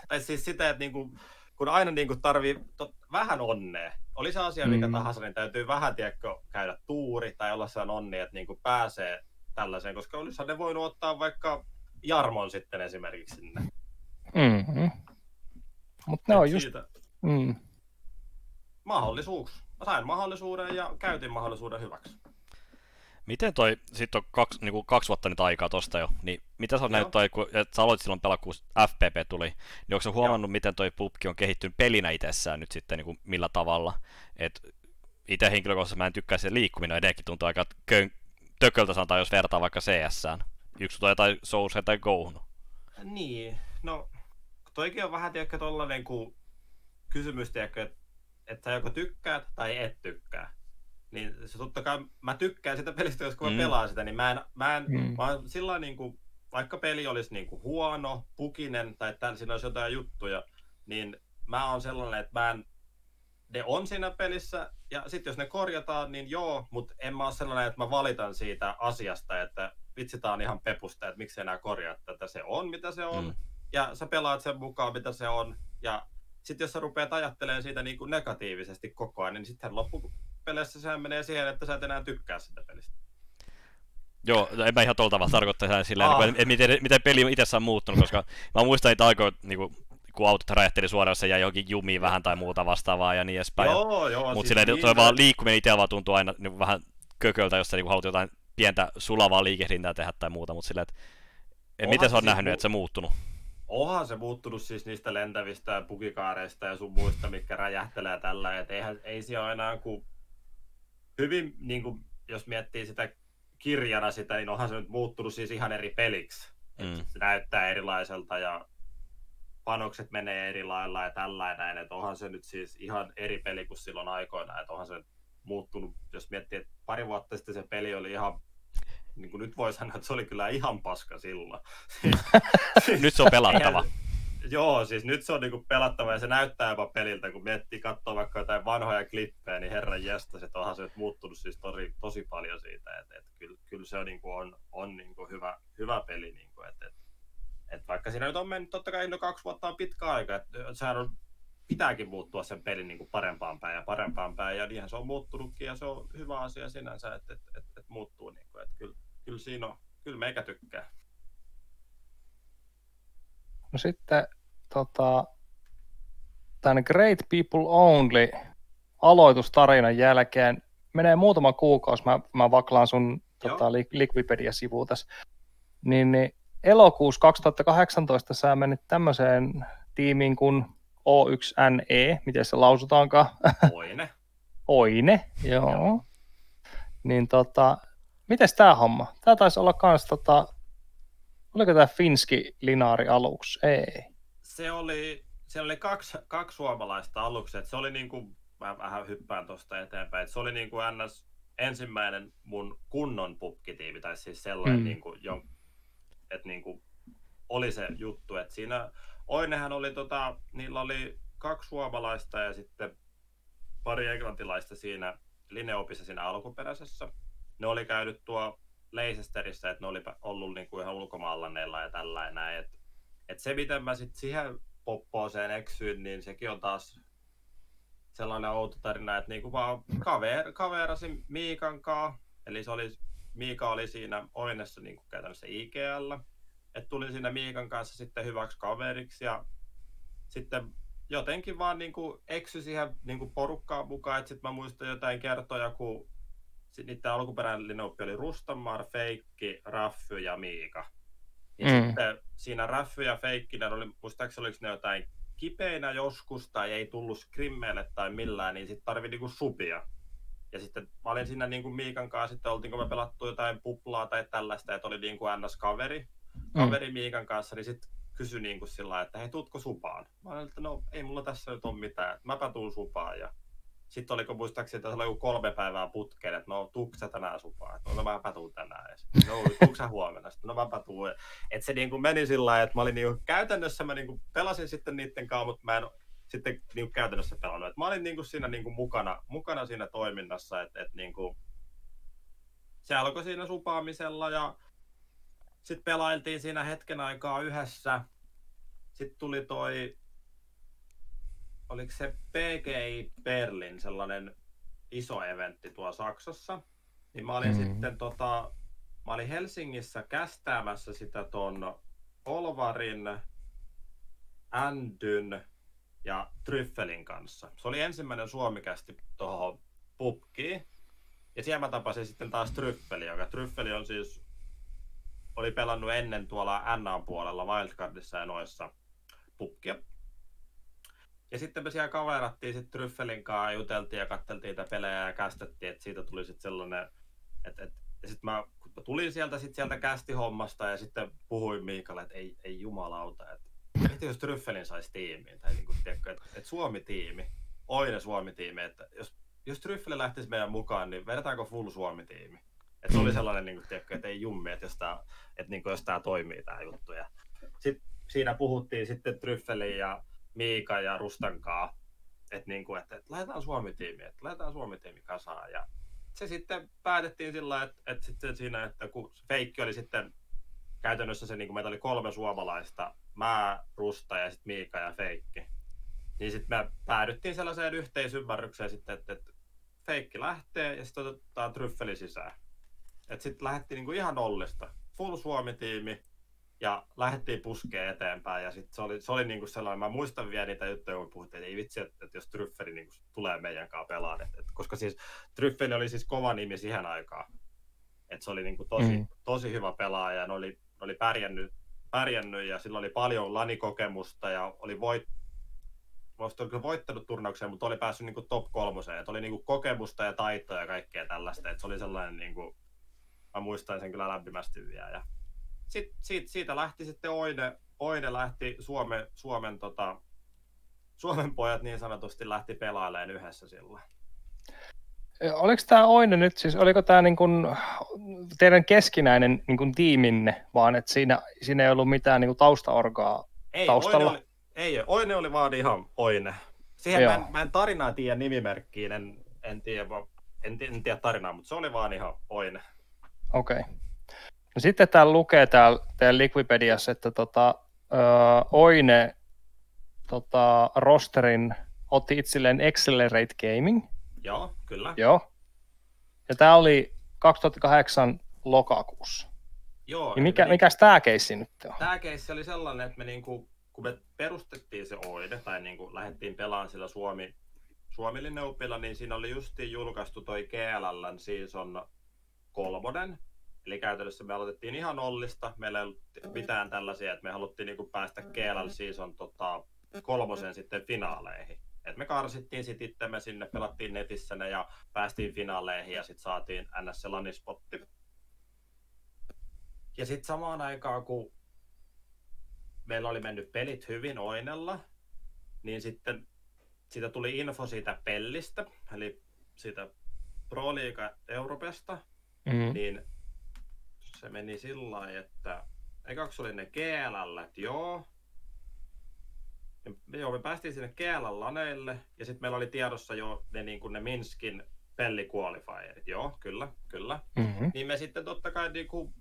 tai siis sitä, että niinku, kun aina niinku tarvii to, vähän onnea. Oli se asia mikä mm. tahansa, niin täytyy vähän tiedätkö, käydä tuuri tai olla sellainen onni, että niinku pääsee tällaiseen, koska olisihan ne voinut ottaa vaikka Jarmon sitten esimerkiksi sinne. Mm-hmm. Mutta ne on just... Mm. Mahdollisuus. Mä sain mahdollisuuden ja käytin mahdollisuuden hyväksi. Miten toi, sitten on kaksi, niin kuin kaksi vuotta nyt aikaa tosta jo, niin mitä sä näyt toi, kun et sä aloitit silloin pelaa, kun FPP tuli, niin onko sä huomannut, Joo. miten toi PUBG on kehittynyt pelinä itsessään nyt sitten, niin kuin millä tavalla? Et itse henkilökohtaisesti mä en tykkää se liikkuminen, edelleenkin tuntuu aika kön, tököltä sanotaan, jos vertaa vaikka CS-ään. Yksi tulee tai Soulseen tai Gohun. Niin, no toikin on vähän tiedäkö tollanen kuin kysymys, tiedäkö, että et sä joko tykkäät tai et tykkää niin se totta kai mä tykkään sitä pelistä, jos mä mm. pelaan sitä, niin mä en, mä en mm. mä sillä niin kuin, vaikka peli olisi niin kuin huono, pukinen tai että siinä olisi jotain juttuja, niin mä oon sellainen, että mä en, ne on siinä pelissä, ja sitten jos ne korjataan, niin joo, mutta en mä ole sellainen, että mä valitan siitä asiasta, että vitsi tää on ihan pepusta, että miksi enää korjaa tätä, se on mitä se on, mm. ja sä pelaat sen mukaan mitä se on, ja sitten jos sä rupeat ajattelemaan siitä niin kuin negatiivisesti koko ajan, niin sitten loppu, peleissä sehän menee siihen, että sä et enää tykkää sitä pelistä. Joo, no en mä ihan tuolla tavalla tarkoittaa sillä niin kuin, että miten, miten peli itse on muuttunut, koska mä muistan niitä aikoja, niin kuin, kun autot räjähteli suoraan, se jäi johonkin jumiin vähän tai muuta vastaavaa ja niin edespäin. Joo, joo. Mutta siis silleen, niin, toi vaan liikkuminen itse vaan tuntuu aina niin vähän kököltä, jos sä niin haluat jotain pientä sulavaa liikehdintää tehdä tai muuta, mutta silleen, että miten sä oot siis nähnyt, mu- että se muuttunut? Onhan se muuttunut siis niistä lentävistä pukikaareista ja sun muista, mitkä räjähtelee tällä, että eihän, ei siellä enää kuin hyvin, niin kuin, jos miettii sitä kirjana sitä, niin onhan se nyt muuttunut siis ihan eri peliksi. Mm. Se näyttää erilaiselta ja panokset menee eri lailla ja näin, että onhan se nyt siis ihan eri peli kuin silloin aikoina, että onhan se muuttunut, jos miettii, että pari vuotta sitten se peli oli ihan niin kuin nyt voi sanoa, että se oli kyllä ihan paska silloin. nyt se on pelattava. Joo, siis nyt se on niinku pelattava ja se näyttää jopa peliltä, kun miettii katsoa vaikka jotain vanhoja klippejä, niin herran jästä, että onhan se nyt muuttunut siis tosi, tosi paljon siitä, että, että kyllä, kyllä se on, niinku, on, on niinku hyvä, hyvä peli, niinku, että, että, että vaikka siinä nyt on mennyt, totta kai no kaksi vuotta on pitkä aika, että sehän on pitääkin muuttua sen pelin niin kuin parempaan päin ja parempaan päin, ja niinhän se on muuttunutkin, ja se on hyvä asia sinänsä, että, että, että, että muuttuu, niin kuin, että kyllä, kyllä siinä on, kyllä meikä tykkää. No sitten tota, tämän Great People Only aloitustarinan jälkeen menee muutama kuukausi, mä, mä vaklaan sun tota, Liquipedia-sivua tässä, niin, niin elokuussa 2018 sä menit tämmöiseen tiimiin kuin O1NE, miten se lausutaankaan? Oine. Oine, joo. joo. Niin tota, miten tämä homma? Tämä taisi olla kans tota, oliko tämä Finski Linaari aluksi? Ei. Se oli, siellä oli kaksi, kaksi suomalaista aluksi, että se oli niin kuin, mä vähän hyppään tuosta eteenpäin, että se oli niin kuin NS ensimmäinen mun kunnon pukkitiimi, tai siis sellainen, mm. niin kuin, jo, että niin kuin, oli se juttu, että siinä Oinehän oli, tota, niillä oli kaksi suomalaista ja sitten pari englantilaista siinä Lineopissa siinä alkuperäisessä. Ne oli käynyt tuo Leicesterissä, että ne oli ollut niinku ihan ulkomaallaneilla ja tällainen. Et, et se, miten mä sitten siihen poppooseen eksyin, niin sekin on taas sellainen outo tarina, että niinku vaan kaver, kaverasin Miikan kanssa. Eli se oli, Miika oli siinä Oinessa niinku käytännössä IGL. Että tulin siinä Miikan kanssa sitten hyväksi kaveriksi ja sitten jotenkin vaan niin kuin eksy siihen niin kuin porukkaan mukaan, että sitten mä muistan jotain kertoja, kun niiden alkuperäinen linoppi oli Rustamar, Feikki, Raffy ja Miika. Ja mm. sitten siinä Raffy ja Feikki, ne oli, muistaakseni oliko ne jotain kipeinä joskus tai ei tullut skrimmeille tai millään, niin sitten tarvi niinku supia. Ja sitten mä olin siinä niinku Miikan kanssa, sitten oltiinko me pelattu jotain puplaa tai tällaista, että oli niinku NS-kaveri, kaveri mm. Miikan kanssa, niin sitten kysyi niin kuin sillä että hei, tuutko supaan? Mä olin, että no ei mulla tässä nyt ole mitään, mäpä tuun supaan. Ja sitten oliko muistaakseni, että se oli kolme päivää putkeen, että no tuukko tänään supaan? No, no mäpä tuun tänään. Ja sitten, no tuukko huomenna? Sitten, no mäpä tuun. Että se niin kuin meni sillä että mä olin niin kuin, käytännössä mä niin kuin pelasin sitten niiden kanssa, mutta mä en sitten niin kuin käytännössä pelannut. että mä olin niin kuin siinä niin kuin mukana, mukana siinä toiminnassa, että, että niin kuin, se alkoi siinä supaamisella ja sitten pelailtiin siinä hetken aikaa yhdessä. Sitten tuli toi, oliko se PGI Berlin, sellainen iso eventti tuolla Saksassa. Niin mä olin mm. sitten tota, mä olin Helsingissä kästäämässä sitä ton Olvarin, Andyn ja Tryffelin kanssa. Se oli ensimmäinen suomikästi tuohon pubkiin. Ja siellä mä tapasin sitten taas Tryffeli, joka Tryffeli on siis oli pelannut ennen tuolla NA-puolella Wildcardissa ja noissa pukkia. Ja sitten me siellä kaverattiin sitten Tryffelin kanssa, juteltiin ja katteltiin niitä pelejä ja kästettiin, että siitä tuli sitten sellainen, että, että ja sitten mä, mä tulin sieltä, sit sieltä kästihommasta ja sitten puhuin Miikalle, että ei, ei jumalauta, että mitä jos Tryffelin saisi tiimiin, tai niin kuin, tiedätkö, että, että Suomi-tiimi, Oine Suomi-tiimi, että jos, jos Tryffeli lähtisi meidän mukaan, niin vedetäänkö full Suomi-tiimi? Et se oli mm. sellainen, niin kuin, tiedätkö, että ei jummi, että jos tämä, että, niin kuin, jos tämä toimii tämä juttu. Ja sit siinä puhuttiin sitten Tryffeli ja Miika ja Rustankaa, että, niin kuin, että, että laitetaan Suomi-tiimi, että laitetaan Suomi-tiimi kasaan. Ja se sitten päätettiin sillä että, että sitten siinä, että kun Feikki oli sitten käytännössä se, niin kuin meitä oli kolme suomalaista, mä, Rusta ja sitten Miika ja Feikki. Niin sitten me päädyttiin sellaiseen yhteisymmärrykseen sitten, että, että Feikki lähtee ja sitten otetaan Tryffeli sisään. Että sitten lähdettiin niinku ihan nollista. Full Suomi-tiimi ja lähdettiin puskeen eteenpäin. Ja sitten se oli, se oli niinku sellainen, mä muistan vielä niitä juttuja, kun puhuttiin, että ei vitsi, että, että jos Tryffeli niinku tulee meidän kanssa pelaan. Et, et, koska siis Tryffeli oli siis kova nimi siihen aikaan. Et se oli niinku tosi, mm. tosi hyvä pelaaja ja ne oli, ne oli pärjännyt, pärjännyt ja sillä oli paljon lanikokemusta ja oli voit, oli voittanut turnauksen, mutta oli päässyt niinku top kolmoseen. Et oli niinku kokemusta ja taitoa ja kaikkea tällaista. Et se oli sellainen niinku, mä muistan sen kyllä lämpimästi vielä. Ja sit, siitä, siitä lähti sitten Oine, Oine lähti Suome, Suomen, tota, Suomen pojat niin sanotusti lähti pelailemaan yhdessä silloin. Oliko tämä Oine nyt, siis oliko tämä niin kun teidän keskinäinen niin kun tiiminne, vaan että siinä, siinä ei ollut mitään niin taustaorgaa ei, taustalla? Oine oli, ei, Oine oli vaan ihan Oine. Siihen mä en, mä en tarinaa tiedä nimimerkkiin, en, en, tiedä, en, en tiedä tarinaa, mutta se oli vaan ihan Oine. Okei. Okay. No sitten täällä lukee täällä teidän Liquipediassa, että tota, ö, Oine tota, rosterin, otti itselleen Accelerate Gaming. Joo, kyllä. Joo. Ja tämä oli 2008 lokakuussa. Joo, Ja mikä, mikäs tämä keissi nyt on? Tämä keissi oli sellainen, että me niinku, kun me perustettiin se OIDE, tai niinku lähdettiin pelaamaan sillä Suomi, Suomillinen opilla, niin siinä oli justiin julkaistu toi GLLn season kolmonen. Eli käytännössä me aloitettiin ihan nollista. Meillä ei ollut mitään tällaisia, että me haluttiin niinku päästä GLL season tota, kolmosen sitten finaaleihin. Et me karsittiin sit itsemme sinne, pelattiin netissä ne ja päästiin finaaleihin ja sitten saatiin NS Lanispotti. Ja sitten samaan aikaan, kun meillä oli mennyt pelit hyvin Oinella, niin sitten siitä tuli info siitä pellistä, eli siitä Pro Liiga Europesta, Mm. niin se meni sillä lailla, että ekaksi oli ne GLL, että joo. Ja, joo, me päästiin sinne GLL laneille ja sitten meillä oli tiedossa jo ne, niin kuin ne Minskin pellikualifierit. Joo, kyllä, kyllä. Mm-hmm. Niin me sitten totta kai niin kuin,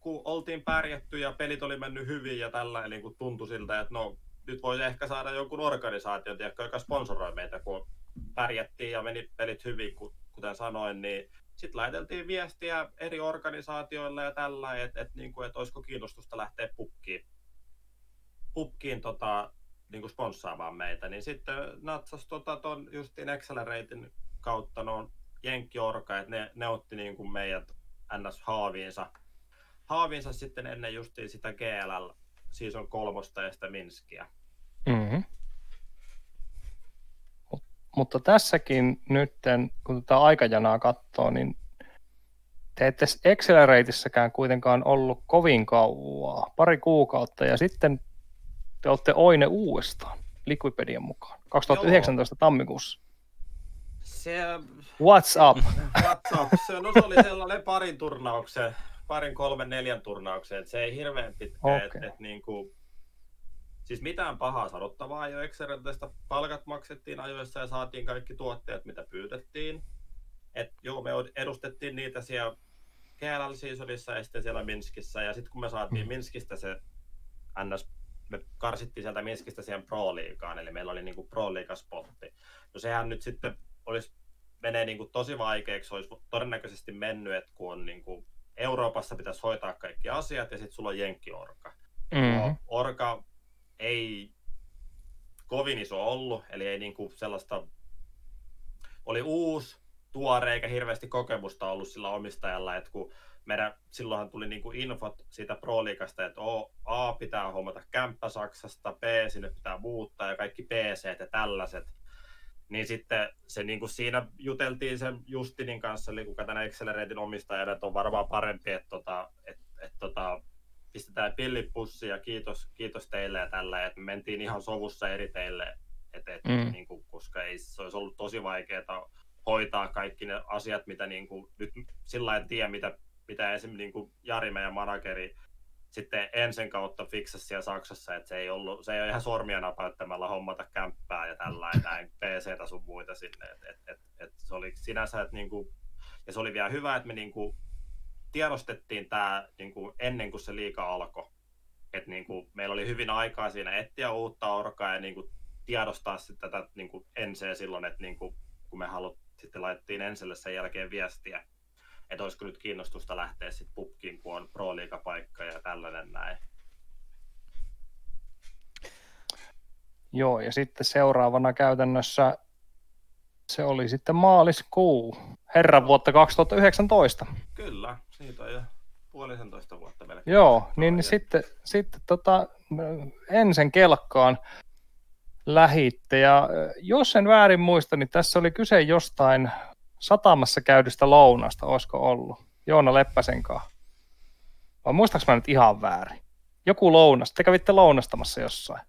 kun oltiin pärjätty ja pelit oli mennyt hyvin ja tällä, eli kun tuntui siltä, että no nyt voisi ehkä saada jonkun organisaation, tiedätkö, joka sponsoroi meitä, kun pärjättiin ja meni pelit hyvin, ku- kuten sanoin, niin sitten laiteltiin viestiä eri organisaatioille ja tällä, että et, niinku, et olisiko kiinnostusta lähteä pukkiin, pukkiin tota, niinku sponssaamaan meitä, niin sitten natsas tota, ton justiin Acceleratin kautta no Jenkki-orka, että ne, ne otti niinku meidät NS-haaviinsa, haaviinsa sitten ennen justiin sitä GLL season kolmosta ja sitä Minskiä. Mm-hmm. Mut, mutta tässäkin nyt, kun tätä aikajanaa katsoo, niin te ette Acceleratissäkään kuitenkaan ollut kovin kauaa, pari kuukautta, ja sitten te olette Oine uudestaan, Liquipedian mukaan, 2019 Joo. tammikuussa. Se, What's up? Se, no, se oli sellainen parin turnauksen, parin, kolmen, neljän turnauksen, että se ei hirveän pitkä, okay. että et, niinku, siis mitään pahaa sanottavaa jo Exerentestä, palkat maksettiin ajoissa ja saatiin kaikki tuotteet, mitä pyydettiin. Et joo, me edustettiin niitä siellä GLL Seasonissa ja sitten siellä Minskissä, ja sitten kun me saatiin Minskistä se NS, me karsittiin sieltä Minskistä siihen Pro-liigaan, eli meillä oli niinku Pro-liigaspotti. No sehän nyt sitten olisi menee niin kuin tosi vaikeaksi, olisi todennäköisesti mennyt, että kun on niin kuin Euroopassa pitäisi hoitaa kaikki asiat ja sitten sulla on Jenkki-orka. Mm-hmm. No, orka ei kovin iso ollut, eli ei niin kuin sellaista, oli uusi, tuore eikä hirveästi kokemusta ollut sillä omistajalla, että kun meidän, silloinhan tuli niin kuin infot siitä Pro-liigasta, että A pitää hommata kämppä Saksasta, B sinne pitää muuttaa ja kaikki PC ja tällaiset, niin sitten se niin kuin siinä juteltiin sen Justinin kanssa, eli kuka tänä Acceleratin omistaja, että on varmaan parempi, että, tota, että, että tota, pistetään pillipussi ja kiitos, kiitos teille ja tällä, että me mentiin ihan sovussa eri teille, että, että, mm. niin kuin, koska ei, se olisi ollut tosi vaikeaa hoitaa kaikki ne asiat, mitä niin kuin, nyt sillä en tiedä, mitä, mitä esimerkiksi niin kuin Jari, meidän manageri, sitten ensin kautta fiksasi siellä Saksassa, että se ei, ollut, se ei ole ihan sormia napauttamalla hommata kämppää ja ja näin PC-tä sun muita sinne. Et, et, et, et se oli sinänsä, että niinku, ja se oli vielä hyvä, että me niinku tiedostettiin tämä niinku ennen kuin se liika alkoi. Et niinku, meillä oli hyvin aikaa siinä etsiä uutta orkaa ja niinku tiedostaa sitten tätä niinku ensin silloin, että niinku, kun me halut, sitten laitettiin ensille sen jälkeen viestiä, että olisiko nyt kiinnostusta lähteä sitten pukkiin, kun on pro paikka ja tällainen näin. Joo, ja sitten seuraavana käytännössä se oli sitten maaliskuu, herran vuotta 2019. Kyllä, siitä on jo puolisentoista vuotta melkein. Joo, niin ja sitten, sitten tota, ensin kelkkaan lähitte, ja jos en väärin muista, niin tässä oli kyse jostain satamassa käydystä lounasta, olisiko ollut? Joona Leppäsen kanssa. Vai muistaaks mä nyt ihan väärin? Joku lounas. Te kävitte lounastamassa jossain.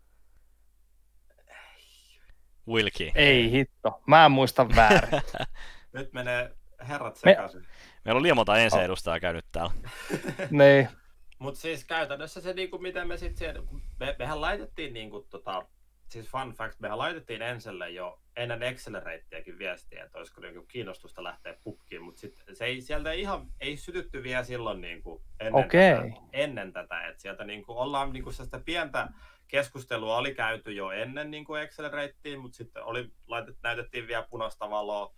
Wilki. Ei hitto. Mä en muista väärin. nyt menee herrat sekaisin. Me... Meillä on liian monta ensi-edustajaa käynyt täällä. niin. Mutta siis käytännössä se, niinku, miten me sitten me, mehän laitettiin niinku, tota, siis fun fact, mehän laitettiin enselle jo ennen Accelerateäkin viestiä, että olisiko niin kiinnostusta lähteä pukkiin, mutta sit se ei, sieltä ei ihan ei sytytty vielä silloin niin kuin ennen, Okei. tätä, ennen tätä, että sieltä niin kuin ollaan niin kuin sitä pientä keskustelua oli käyty jo ennen niin kuin Accelerateen, mutta sitten oli, laitet, näytettiin vielä punaista valoa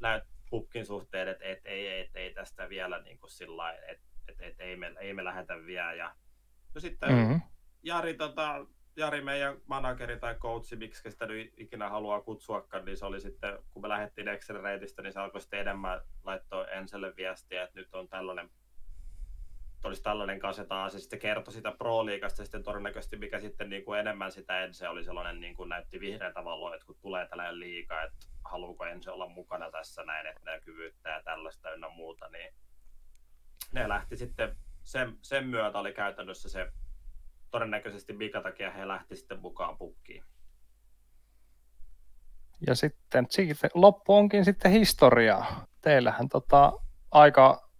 näyt pukkin suhteen, että et, ei, ei, et, ei tästä vielä niin kuin sillä että et, et, ei, me, ei me lähetä vielä. Ja, no sitten Mm-hmm. Jari, tota, Jari, meidän manageri tai coachi, miksi sitä nyt ikinä haluaa kutsuakaan, niin se oli sitten, kun me lähdettiin Accelerateista, niin se alkoi sitten enemmän laittaa Enselle viestiä, että nyt on tällainen olisi tällainen kanssa taas, ja sitten kertoi sitä Pro-liigasta sitten todennäköisesti, mikä sitten niin kuin enemmän sitä Ense oli sellainen, niin kuin näytti vihreätä valoa, että kun tulee tällainen liiga, että haluuko Ense olla mukana tässä näin, että näkyvyyttä ja tällaista ynnä muuta, niin ne lähti sitten, sen, sen myötä oli käytännössä se todennäköisesti mikä takia he lähti sitten mukaan pukkiin. Ja sitten siitä loppu onkin sitten historiaa. Teillähän tota, aika,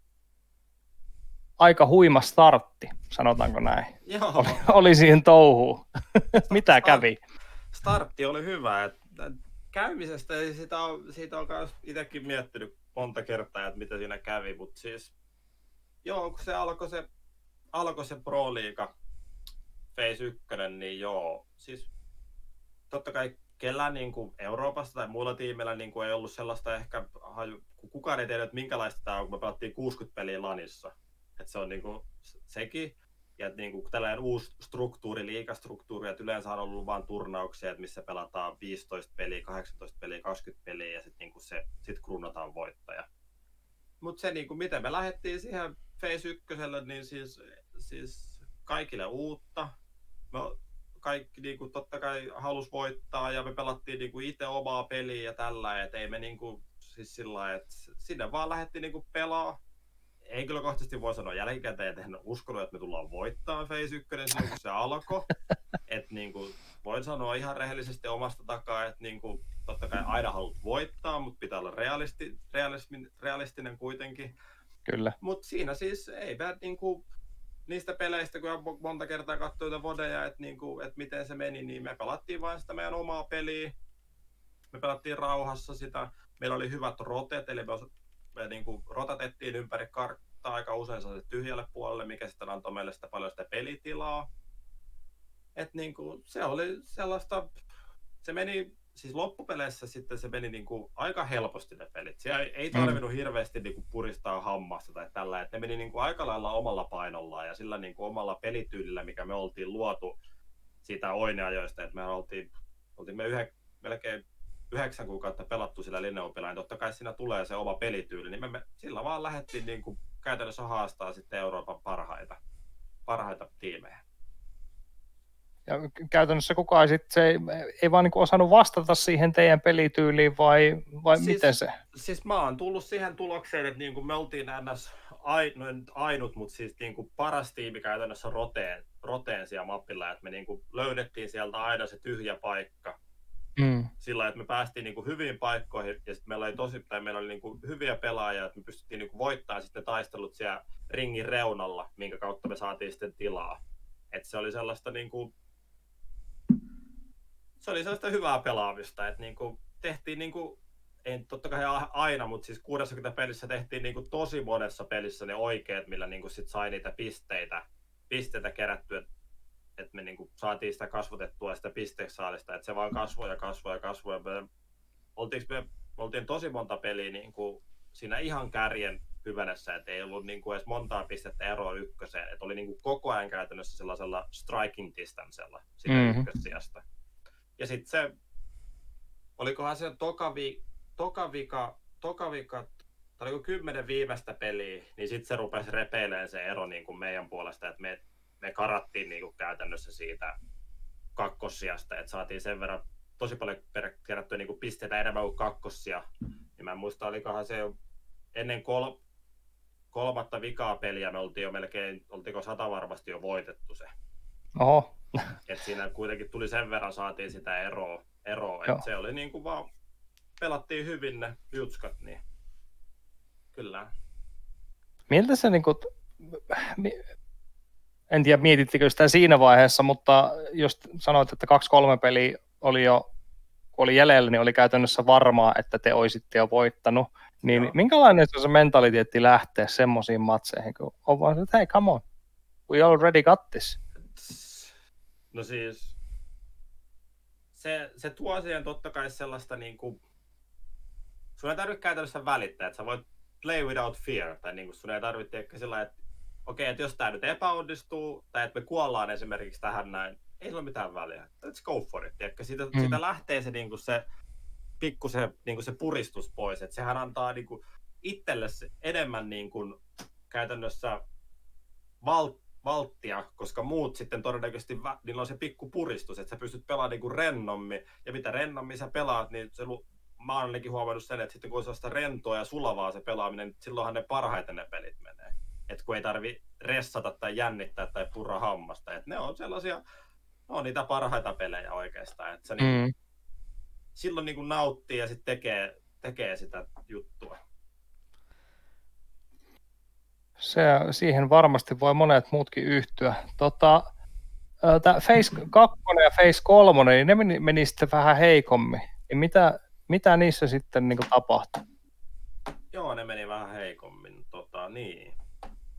aika huima startti, sanotaanko näin. Joo, Oli, oli siihen touhuun. Mitä kävi? startti oli hyvä. Että käymisestä sitä on, siitä on myös itsekin miettinyt monta kertaa, että mitä siinä kävi, mutta siis joo, kun se alkoi se, alkoi se Pro Liiga Phase 1, niin joo, siis totta kai kellään niin kuin Euroopassa tai muilla tiimillä niin kuin ei ollut sellaista ehkä, kukaan ei tiedä, että minkälaista tämä on, kun me pelattiin 60 peliä Lanissa. Että se on niin kuin sekin, ja niin kuin tällainen uusi struktuuri, liikastruktuuri, että yleensä on ollut vain turnauksia, että missä pelataan 15 peliä, 18 peliä, 20 peliä ja sitten niin se sit kruunataan voittaja. Mutta se, niin kuin, miten me lähdettiin siihen Phase 1, niin siis, siis kaikille uutta. Me kaikki niin kuin, totta kai halus voittaa ja me pelattiin niin kuin itse omaa peliä ja tällä, että ei me niin kuin, siis sillä että sinne vaan lähdettiin niin kuin pelaa. Henkilökohtaisesti voi sanoa jälkikäteen, että en uskonut, että me tullaan voittaa Phase 1 silloin, kun se alkoi. että niin kuin, voin sanoa ihan rehellisesti omasta takaa, että niin kuin, totta kai aina haluat voittaa, mutta pitää olla realisti, realismin, realistinen kuitenkin. Kyllä. Mutta siinä siis ei mä niinku, niistä peleistä, kun monta kertaa katsoin niitä vodeja, että niinku, et miten se meni, niin me pelattiin vain sitä meidän omaa peliä. Me pelattiin rauhassa sitä. Meillä oli hyvät rotet, eli me, me niinku rotatettiin ympäri karttaa aika usein sellaiselle tyhjälle puolelle, mikä sitten antoi meille sitä paljon sitä pelitilaa. Et niinku, se oli sellaista, se meni siis loppupeleissä sitten se meni niinku aika helposti ne pelit. Siellä ei, tarvinnut mm. hirveästi niinku puristaa hammasta tai tällä, että ne meni niinku aika lailla omalla painollaan ja sillä niinku omalla pelityylillä, mikä me oltiin luotu siitä oineajoista, että me oltiin, oltiin me yhe, melkein yhdeksän kuukautta pelattu sillä linneopilla, niin totta kai siinä tulee se oma pelityyli, niin me, me sillä vaan lähdettiin niinku käytännössä haastaa sitten Euroopan parhaita, parhaita tiimejä. Ja käytännössä kukaan sit, se ei, ei vaan niin osannut vastata siihen teidän pelityyliin vai, vai Siis- miten se? siis mä oon tullut siihen tulokseen, että niin kuin me oltiin ns. No ainut, mutta siis niin kuin paras tiimi käytännössä roteen, roteen siellä mappilla, että me niin kuin löydettiin sieltä aina se tyhjä paikka Mm. sillä että me päästiin niin kuin hyviin paikkoihin ja sitten meillä oli tosi, tai meillä oli niin kuin hyviä pelaajia, että me pystyttiin niin kuin voittamaan sitten taistelut siellä ringin reunalla, minkä kautta me saatiin sitten tilaa. Et se oli sellaista niin kuin, se oli sellaista hyvää pelaamista, että niin kuin tehtiin niin kuin, ei totta kai aina, mutta siis 60 pelissä tehtiin niin kuin tosi monessa pelissä ne oikeat, millä niin kuin sit sai niitä pisteitä, pisteitä kerättyä, että me niin kuin saatiin sitä kasvatettua sitä pistesaalista, että se vaan kasvoi ja kasvoi ja kasvoi. Me, oltiinko me, me oltiin tosi monta peliä niin kuin siinä ihan kärjen hyvänessä, että ei ollut niin kuin edes montaa pistettä eroa ykköseen, että oli niin kuin koko ajan käytännössä sellaisella striking distancella sitä Mhm. mm-hmm. ykkössijasta. Ja sitten se, olikohan se toka, vi, toka vika, toka vika, tai oliko kymmenen viimeistä peliä, niin sitten se rupesi repeilemään se ero niin kuin meidän puolesta, että me, me karattiin niin kuin käytännössä siitä kakkossijasta, että saatiin sen verran tosi paljon per- kerättyä niin kuin pisteitä enemmän kuin kakkossia. Niin mä en muista, olikohan se jo ennen kol- kolmatta vikaa peliä me oltiin jo melkein, oltiinko sata varmasti jo voitettu se. Oho, Et siinä kuitenkin tuli sen verran, saatiin sitä eroa, eroa että se oli niin kuin vaan, pelattiin hyvin ne jutskat, niin kyllä. miltä se niin kuin, en tiedä mietittikö sitä siinä vaiheessa, mutta jos sanoit, että kaksi kolme peliä oli jo kun oli jäljellä, niin oli käytännössä varmaa, että te olisitte jo voittanut. Niin Joo. minkälainen se on se mentaliteetti lähteä semmoisiin matseihin, kun on vaan että hei, come on, we already got this. No siis, se, se tuo siihen totta kai sellaista niin kuin, sun ei tarvitse käytännössä välittää, että sä voit play without fear, tai niin kuin sun ei tarvitse ehkä sillä että okei, että jos tämä nyt epäonnistuu, tai että me kuollaan esimerkiksi tähän näin, ei sillä ole mitään väliä. Let's go for it. Tiedätkö? Siitä, Mm. siitä lähtee se, niin kuin se pikkusen niin kuin se puristus pois, että sehän antaa niin kuin itselle se enemmän niin kuin, käytännössä val, valttia, koska muut sitten todennäköisesti, niillä on se pikku puristus, että sä pystyt pelaamaan niin kuin rennommin, ja mitä rennommin sä pelaat, niin se, lu- mä oon ainakin huomannut sen, että sitten kun on sitä rentoa ja sulavaa se pelaaminen, niin silloinhan ne parhaiten ne pelit menee. Et kun ei tarvi ressata tai jännittää tai purra hammasta, että ne on sellaisia, ne on niitä parhaita pelejä oikeastaan, että se niin, Mm. silloin niin kuin nauttii ja sitten tekee, tekee sitä juttua. Se, siihen varmasti voi monet muutkin yhtyä. Tota, tämä Phase 2 ja Phase 3, niin ne meni, meni sitten vähän heikommin. Niin mitä, mitä niissä sitten niin tapahtui? Joo, ne meni vähän heikommin, tota niin.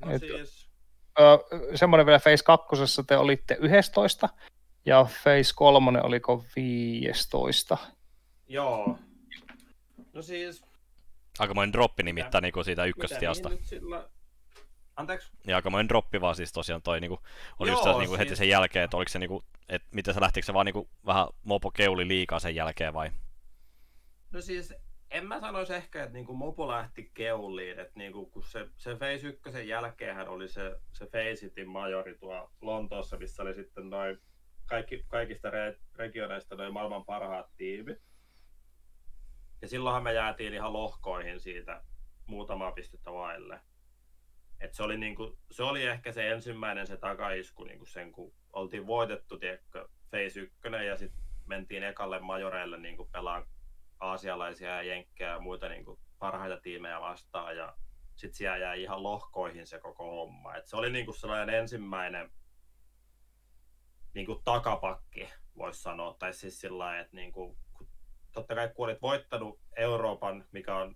No Et- siis, Öö, semmoinen vielä Phase 2 te olitte 11 ja Phase 3 oliko 15. joo. No siis, Aikamoinen droppi nimittäin niinku siitä mitä ykköstiasta. niin nyt sillä... Anteeksi? Ja aikamoinen droppi vaan siis tosiaan toi niinku, oli just Joo, se, niinku heti siis- sen jälkeen, että oliko se niinku, että miten se lähtikö se vaan niinku vähän mopo keuli liikaa sen jälkeen vai? No siis, en mä sanoisi ehkä, että niinku Mopo lähti keuliin, että niinku, kun se, se Phase 1 jälkeenhän oli se, se Phase Cityn majori tuo Lontoossa, missä oli sitten noin kaikki, kaikista re, regioneista noin maailman parhaat tiimit. Ja silloinhan me jäätiin ihan lohkoihin siitä muutamaa pistettä vaille. Et se, oli niinku, se oli ehkä se ensimmäinen se takaisku niinku sen, kun oltiin voitettu tiedätkö, Phase 1 ja sitten mentiin ekalle majoreille niinku pelaan aasialaisia ja jenkkejä ja muita niinku parhaita tiimejä vastaan ja sitten siellä jäi ihan lohkoihin se koko homma. Et se oli niinku sellainen ensimmäinen niinku takapakki, voisi sanoa. Tai siis sillä että niinku, totta kai kun olit voittanut Euroopan, mikä on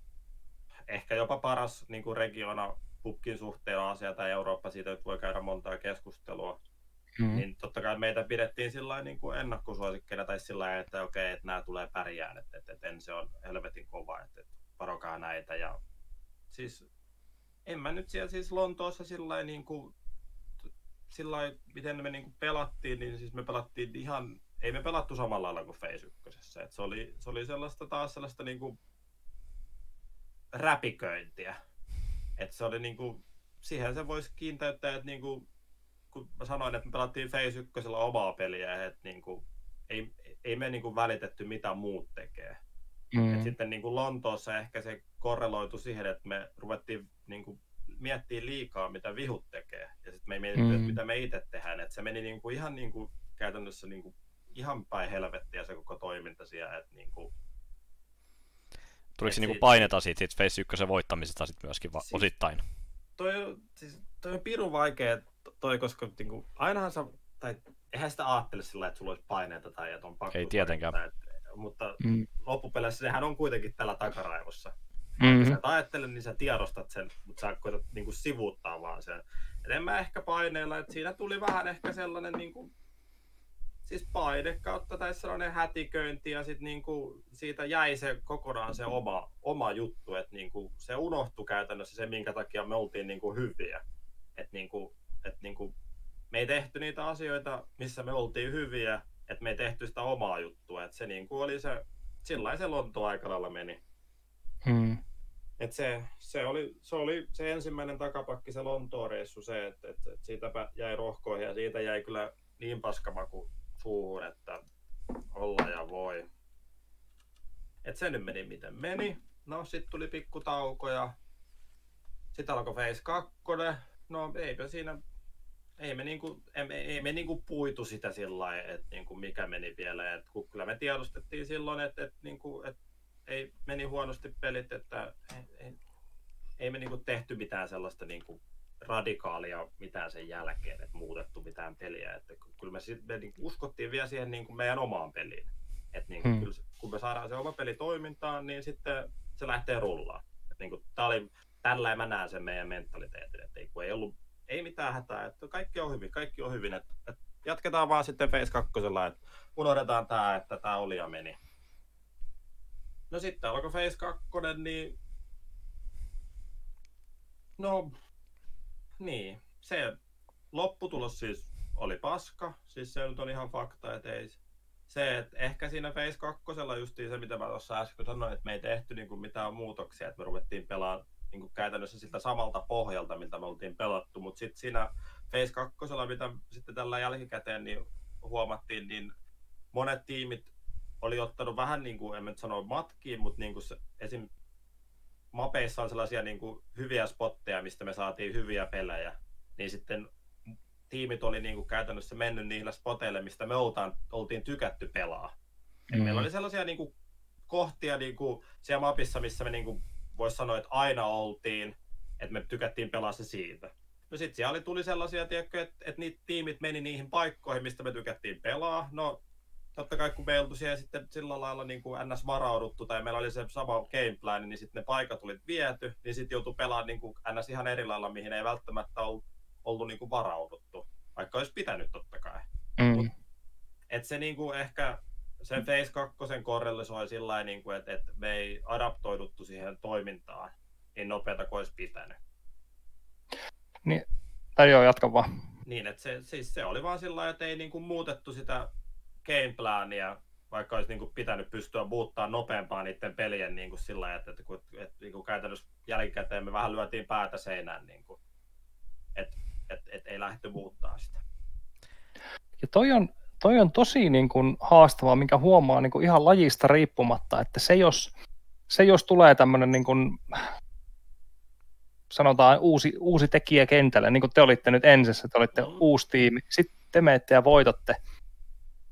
ehkä jopa paras niinku regiona pukkin suhteen Aasia tai Eurooppa, siitä nyt voi käydä montaa keskustelua. Mm. Niin totta kai meitä pidettiin sillä niin kuin ennakkosuosikkeina tai sillä että okei, että nämä tulee pärjään, että, että, että en se on helvetin kova, että, että varokaa näitä. Ja siis en mä nyt siellä siis Lontoossa sillä niin kuin, sillä miten me niin kuin pelattiin, niin siis me pelattiin ihan, ei me pelattu samalla lailla kuin Phase 1. Et se, oli, se oli sellaista taas sellaista niin kuin räpiköintiä. Et se oli niin kuin, siihen se voisi kiinteyttää, että niin kuin, kun mä sanoin, että me pelattiin Phase 1 omaa peliä, että niin kuin, ei, ei me niin kuin välitetty mitä muut tekee. Mm. Et sitten niin kuin Lontoossa ehkä se korreloitu siihen, että me ruvettiin niin kuin miettiä liikaa, mitä vihut tekee. Ja sitten me ei mietitty, Mm. että mitä me itse tehdään. Et se meni niin kuin ihan niin kuin, käytännössä niin kuin, ihan päin helvettiä se koko toiminta siellä. Että niin kuin, Tuliko se niinku si- paineta siitä, siitä Phase 1 voittamisesta sit myöskin va- Si- osittain? toi, on- siis, toi on pirun vaikea toi, koska niinku, ainahan sä, tai eihän sitä ajattele sillä, että sulla olisi paineita tai että on pakko Ei tietenkään. suorittaa, Et, mutta Mm. loppupeleissä sehän on kuitenkin tällä takaraivossa. Mm. Sä et ajattele, niin sä tiedostat sen, mutta sä koetat niinku sivuuttaa vaan sen. Et en mä ehkä paineella, että siinä tuli vähän ehkä sellainen niinku, siis paine kautta tai sellainen hätiköinti ja sitten niinku siitä jäi se kokonaan se oma, oma juttu, että niinku se unohtui käytännössä se, minkä takia me oltiin niinku hyviä. Että niinku, et niinku, me ei tehty niitä asioita, missä me oltiin hyviä, että me ei tehty sitä omaa juttua. Et se niinku oli se, sillä se Lonto aika lailla meni. Mm. Et se, se, oli, se oli se ensimmäinen takapakki, se Lontoon-reissu, se, että et, et siitäpä jäi rohkoihin ja siitä jäi kyllä niin paskamaku suuhun, että olla ja voi. Et se nyt meni miten meni. No sitten tuli pikku tauko ja sitten alkoi Phase 2. No eipä siinä, ei me, niinku, ei, ei me niinku puitu sitä sillä lailla, että niinku mikä meni vielä. Et kun kyllä me tiedostettiin silloin, että et niinku, et ei meni huonosti pelit, että ei, ei, ei me niinku tehty mitään sellaista niinku radikaalia mitään sen jälkeen, että muutettu mitään peliä. Että ky- kyllä me, me niinku uskottiin vielä siihen niinku meidän omaan peliin. Et niin kuin, Hmm. kyllä, se- kun me saadaan se oma peli toimintaan, niin sitten se lähtee rullaan. Et niin kuin, tää oli, tällä mä näen sen meidän mentaliteetin, että ei, kun ei ollut ei mitään hätää, että kaikki on hyvin, kaikki on hyvin, että, että jatketaan vaan sitten Face 2, että unohdetaan tämä, että tämä oli ja meni. No sitten alkoi Face 2, niin no niin, se lopputulos siis oli paska, siis se nyt on ihan fakta, että ei se, että ehkä siinä Face 2 justiin se, mitä mä tuossa äsken sanoin, että me ei tehty niinku mitään muutoksia, että me ruvettiin pelaamaan niinku käytännössä siltä samalta pohjalta, miltä me oltiin pelattu, mutta sitten siinä Face 2, mitä sitten tällä jälkikäteen niin huomattiin, niin monet tiimit oli ottanut vähän niin kuin, en nyt sano matkiin, mutta niin kuin se, esim. Mapeissa on sellaisia niin kuin hyviä spotteja, mistä me saatiin hyviä pelejä, niin sitten tiimit oli niin kuin käytännössä mennyt niillä spoteille, mistä me oltaan, oltiin tykätty pelaa. Mm. Meillä oli sellaisia niin kuin, kohtia niin kuin, siellä mapissa, missä me niin kuin, voisi sanoa, että aina oltiin, että me tykättiin pelaa se siitä. No sitten siellä oli, tuli sellaisia, tiedätkö, että, että niitä tiimit meni niihin paikkoihin, mistä me tykättiin pelaa. No totta kai kun me oltu siellä sitten sillä lailla niin kuin ns. varauduttu tai meillä oli se sama gameplan, niin sitten ne paikat oli viety, niin sitten joutui pelaamaan niin kuin ns. ihan eri lailla, mihin ei välttämättä ollut, ollut niin kuin varauduttu, vaikka olisi pitänyt totta kai. Mm. Et se niin kuin ehkä sen Face 2 korrelisoi sillä lailla, niin kuin, että, että me ei adaptoiduttu siihen toimintaan niin nopeata kuin olisi pitänyt. Tai joo, jatka vaan. Niin, että se, siis se oli vaan sillä lailla, että ei niin kuin muutettu sitä gameplania, vaikka olisi niin kuin pitänyt pystyä muuttamaan nopeampaa niiden pelien niin kuin sillä että, että, että, että niin kuin käytännössä jälkikäteen me vähän lyötiin päätä seinään, niin kuin, että, että, että ei lähdetty muuttaa sitä. Ja toi on, toi on tosi niin kuin haastavaa, mikä huomaa niin kuin ihan lajista riippumatta, että se jos, se jos tulee tämmöinen niin kuin, sanotaan uusi, uusi tekijä kentälle, niin kuin te olitte nyt ensissä, te olitte Mm. uusi tiimi, sitten te menette ja voitatte,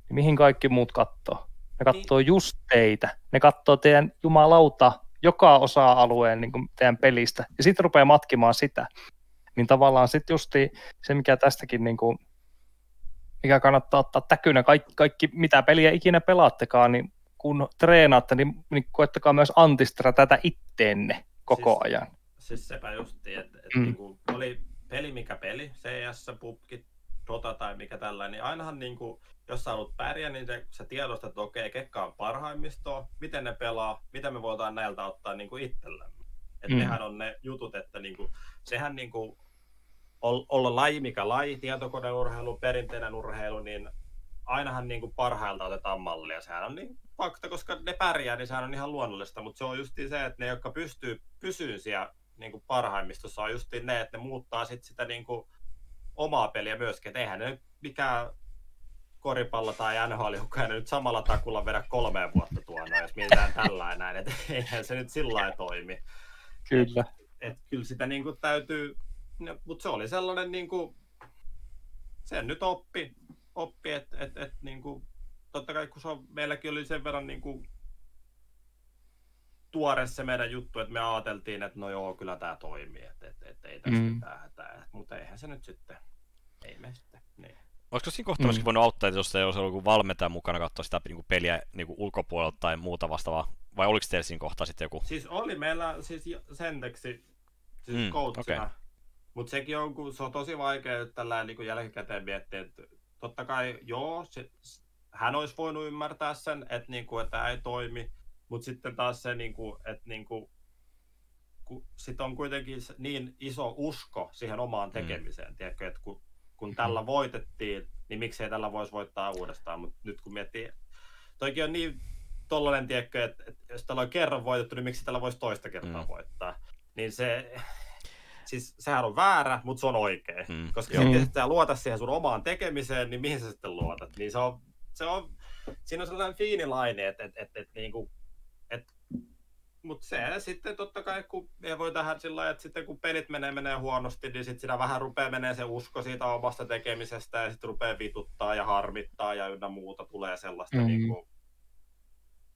niin mihin kaikki muut katsoo? Ne katsoo just teitä, ne katsoo teidän jumalauta joka osa-alueen niin kuin teidän pelistä, ja sitten rupeaa matkimaan sitä. Niin tavallaan sitten justi se, mikä tästäkin niin kuin, mikä kannattaa ottaa täkynä, kaikki, kaikki mitä peliä ikinä pelaattekaan, niin kun treenaatte, niin, niin koettakaa myös antistra tätä itteenne koko Siis- ajan. Siis sepä justiin, että et Mm. niinku, oli peli mikä peli, CS, PUBG, Dota tai mikä tällainen, niin ainahan niinku, jos sä haluat pärjää, niin se, sä tiedostat, että okei, kekka on parhaimmistoa, miten ne pelaa, mitä me voidaan näiltä ottaa niinku itsellemme. Että Mm. nehän on ne jutut, että niinku, sehän niinku, ol- olla laji mikä laji, tietokoneurheilu, perinteinen urheilu, niin ainahan niin kuin parhailta otetaan mallia. Sehän on niin fakta, koska ne pärjää, niin sehän on ihan luonnollista, mutta se on justiin se, että ne, jotka pystyy pysyyn siellä niin kuin parhaimmistossa, on justiin ne, että ne muuttaa sit sitä niin kuin omaa peliä myöskin. Et eihän ne nyt mikään koripallo tai NHL, ei nyt samalla takulla vedä kolmeen vuotta tuonne, jos mietitään tällainen näin, että eihän se nyt sillä lailla toimi Kyllä. että kyllä sitä niin kuin täytyy, no, mutta se oli sellainen niin kuin, sen nyt oppi, oppi että et, et, niin kuin, totta kai kun se on, meilläkin oli sen verran niin kuin, tuore se meidän juttu, että me ajateltiin, että no joo, kyllä tämä toimii, että et, et, ei tässä Mm. mm. mitään hätää, mutta eihän se nyt sitten, ei me sitten, niin. Olisiko siinä kohtaa Mm. voinut auttaa, että jos ei olisi ollut joku valmentaja mukana katsoa sitä niin kuin peliä niin kuin ulkopuolelta tai muuta vastaavaa? Vai oliko teillä siinä kohtaa sitten joku? Siis oli meillä siis senteksi, siis Mm, coachina, okei. mutta sekin on, kun se on tosi vaikea tällä niin kuin jälkikäteen miettiä, että totta kai joo, se, hän olisi voinut ymmärtää sen, että, niin kuin, että tämä ei toimi, mutta sitten taas se, niin kuin, että niin kuin, kun sit on kuitenkin niin iso usko siihen omaan tekemiseen, mm. tiedätkö, että kun, kun tällä voitettiin, niin miksei tällä voisi voittaa uudestaan, mutta nyt kun miettii, toikin on niin tollainen, tiedätkö, että, että jos tällä on kerran voitettu, niin miksi tällä voisi toista kertaa Mm. mm. voittaa, niin se, siis sehän on väärä, mutta se on oikein, Mm, mm. koska sitten jos sä luotat siihen sun omaan tekemiseen, niin mihin sä sitten luotat, niin se on, se on siinä on sellainen fiini laine, että, että, että, että, niinku, että mutta se sitten totta kai, kun ei voi tähän sillä lailla, että sitten kun pelit menee, menee huonosti, niin sitten siinä vähän rupeaa menee se usko siitä omasta tekemisestä ja sitten rupeaa vituttaa ja harmittaa ja ynnä muuta tulee sellaista Mm. mm. niin kuin,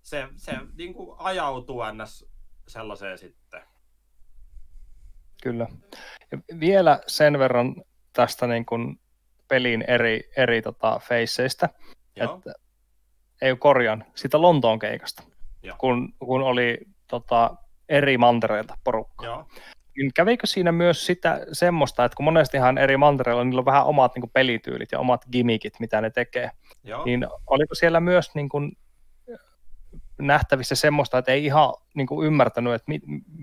se, se niin kuin ajautuu ns. sellaiseen sitten. Kyllä. Ja vielä sen verran tästä niin kuin pelin eri, eri tota, faceista, Joo. että, ei korjaan, sitä Lontoon keikasta, Joo. kun, kun oli tota, eri mantereilta porukka. Joo. Niin kävikö siinä myös sitä semmoista, että kun monestihan eri mantereilla niillä on vähän omat niin kuin pelityylit ja omat gimmickit, mitä ne tekee, Joo. niin oliko siellä myös niin kuin, nähtävissä semmoista, että ei ihan niin kuin ymmärtänyt, että mi,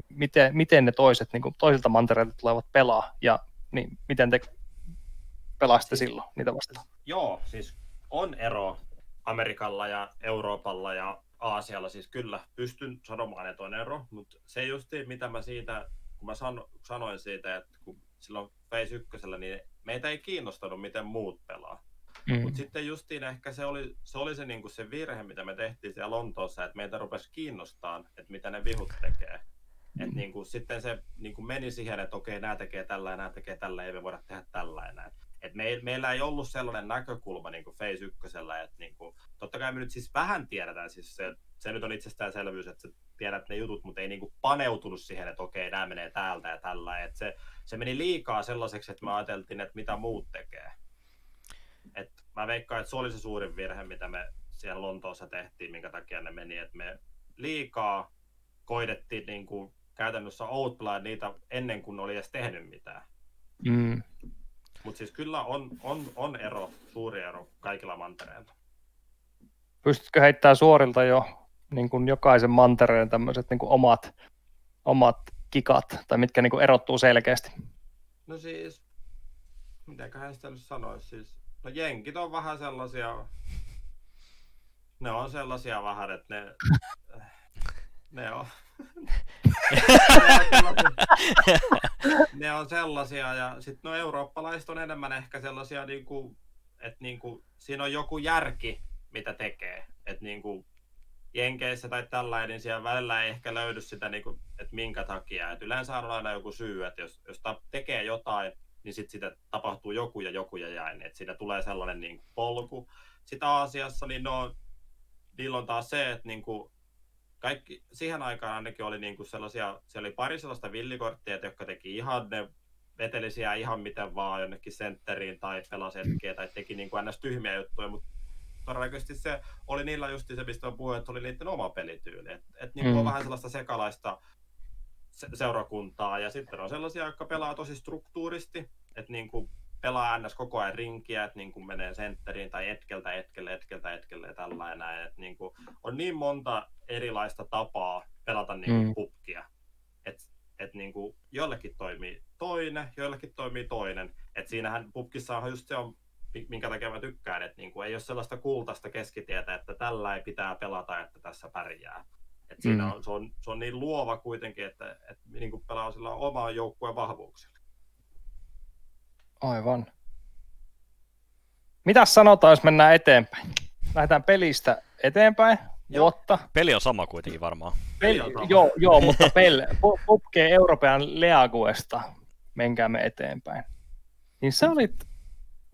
miten, miten ne toiset niin kuin toisilta mantereilta tulevat pelaa ja niin, miten te pelasitte silloin niitä vastaan? Joo, siis on ero Amerikalla ja Euroopalla ja Aasialla, siis kyllä pystyn sanomaan, että on ero, mutta se justiin mitä mä siitä, kun mä sano, sanoin siitä, että kun silloin Phase 1, niin meitä ei kiinnostanut, miten muut pelaa. Mm. Mutta sitten justiin ehkä se oli se, oli se, niinku se virhe, mitä me tehtiin siellä Lontoossa, että meitä rupesi kiinnostaa, että mitä ne vihut tekee. Et niinku, sitten se niinku meni siihen, että okei, nämä tekee tällä ja nämä tekee tällä, ei me voida tehdä tällä näin. Et me, meillä ei ollut sellainen näkökulma niin kuin Phase 1, että niin kuin, totta kai me nyt siis vähän tiedetään, siis se, se nyt on itsestäänselvyys, että tiedät ne jutut, mutta ei niin kuin paneutunut siihen, että okei, nämä menee täältä ja tällä. Et se, se meni liikaa sellaiseksi, että me ajateltiin, että mitä muut tekee. Et mä veikkaan, että se oli se suurin virhe, mitä me siellä Lontoossa tehtiin, minkä takia ne meni, että me liikaa koidettiin niin kuin käytännössä outplay niitä ennen kuin oli edes tehnyt mitään. Mm. Mutta siis kyllä on, on, on ero, suuri ero kaikilla mantereilla. Pystytkö heittämään suorilta jo niin kuin jokaisen mantereen tämmöiset niin kuin omat, omat kikat, tai mitkä niin kuin erottuu selkeästi? No siis, mitäköhän sitä nyt sanoisi, siis, no jenkit on vähän sellaisia, ne on sellaisia vähän, että ne, ne on, ne on sellaisia, ja sitten no eurooppalaiset on enemmän ehkä sellaisia, niinku, että niinku, siinä on joku järki, mitä tekee, että niinku, Jenkeissä tai tällainen, niin siellä välillä ei ehkä löydy sitä, niin kuin, että minkä takia. Et yleensä on aina joku syy, että jos, jos ta- tekee jotain, niin sitten sitä tapahtuu joku ja joku ja jäin. Että siitä tulee sellainen niin kuin polku. Sitten Aasiassa, niin no, niillä on taas se, että niin kuin, kaikki, siihen aikaan ainakin oli niin kuin sellaisia, siellä oli pari sellaista villikorttia, jotka teki ihan ne veteli siellä ihan miten vaan jonnekin sentteriin tai pelasi hetkeä tai teki niin kuin ns. tyhmiä juttuja, mutta todennäköisesti se oli niillä just se, mistä on että oli niiden oma pelityyli. Että et niin Mm. on vähän sellaista sekalaista se- seurakuntaa ja sitten on sellaisia, jotka pelaa tosi struktuuristi, että niin kuin pelaa ns. koko ajan rinkiä, että niin kuin menee sentteriin tai etkeltä, etkelle, etkeltä, etkelle ja tällä näin. Että niin kuin on niin monta erilaista tapaa pelata niin kuin Mm. pukkia. Että et niin kuin jollekin toimii toinen, joillekin toimii toinen. Et siinähän pubkissa on just se on, mi- minkä takia mä tykkään, että niin kuin ei ole sellaista kultaista keskitietä, että tällä ei pitää pelata, että tässä pärjää. Et siinä Mm. on, se, on, se on niin luova kuitenkin, että, että niin kuin pelaa sillä omaa joukkueen vahvuuksilla. Aivan. Mitä sanotaan, jos mennään eteenpäin? Lähdetään pelistä eteenpäin. Joo. Vuotta. Peli on sama kuitenkin varmaan. Peli on sama. joo, joo, mutta pel, pu- Pupke Euroopan Leaguesta, menkäämme eteenpäin. Niin sä olit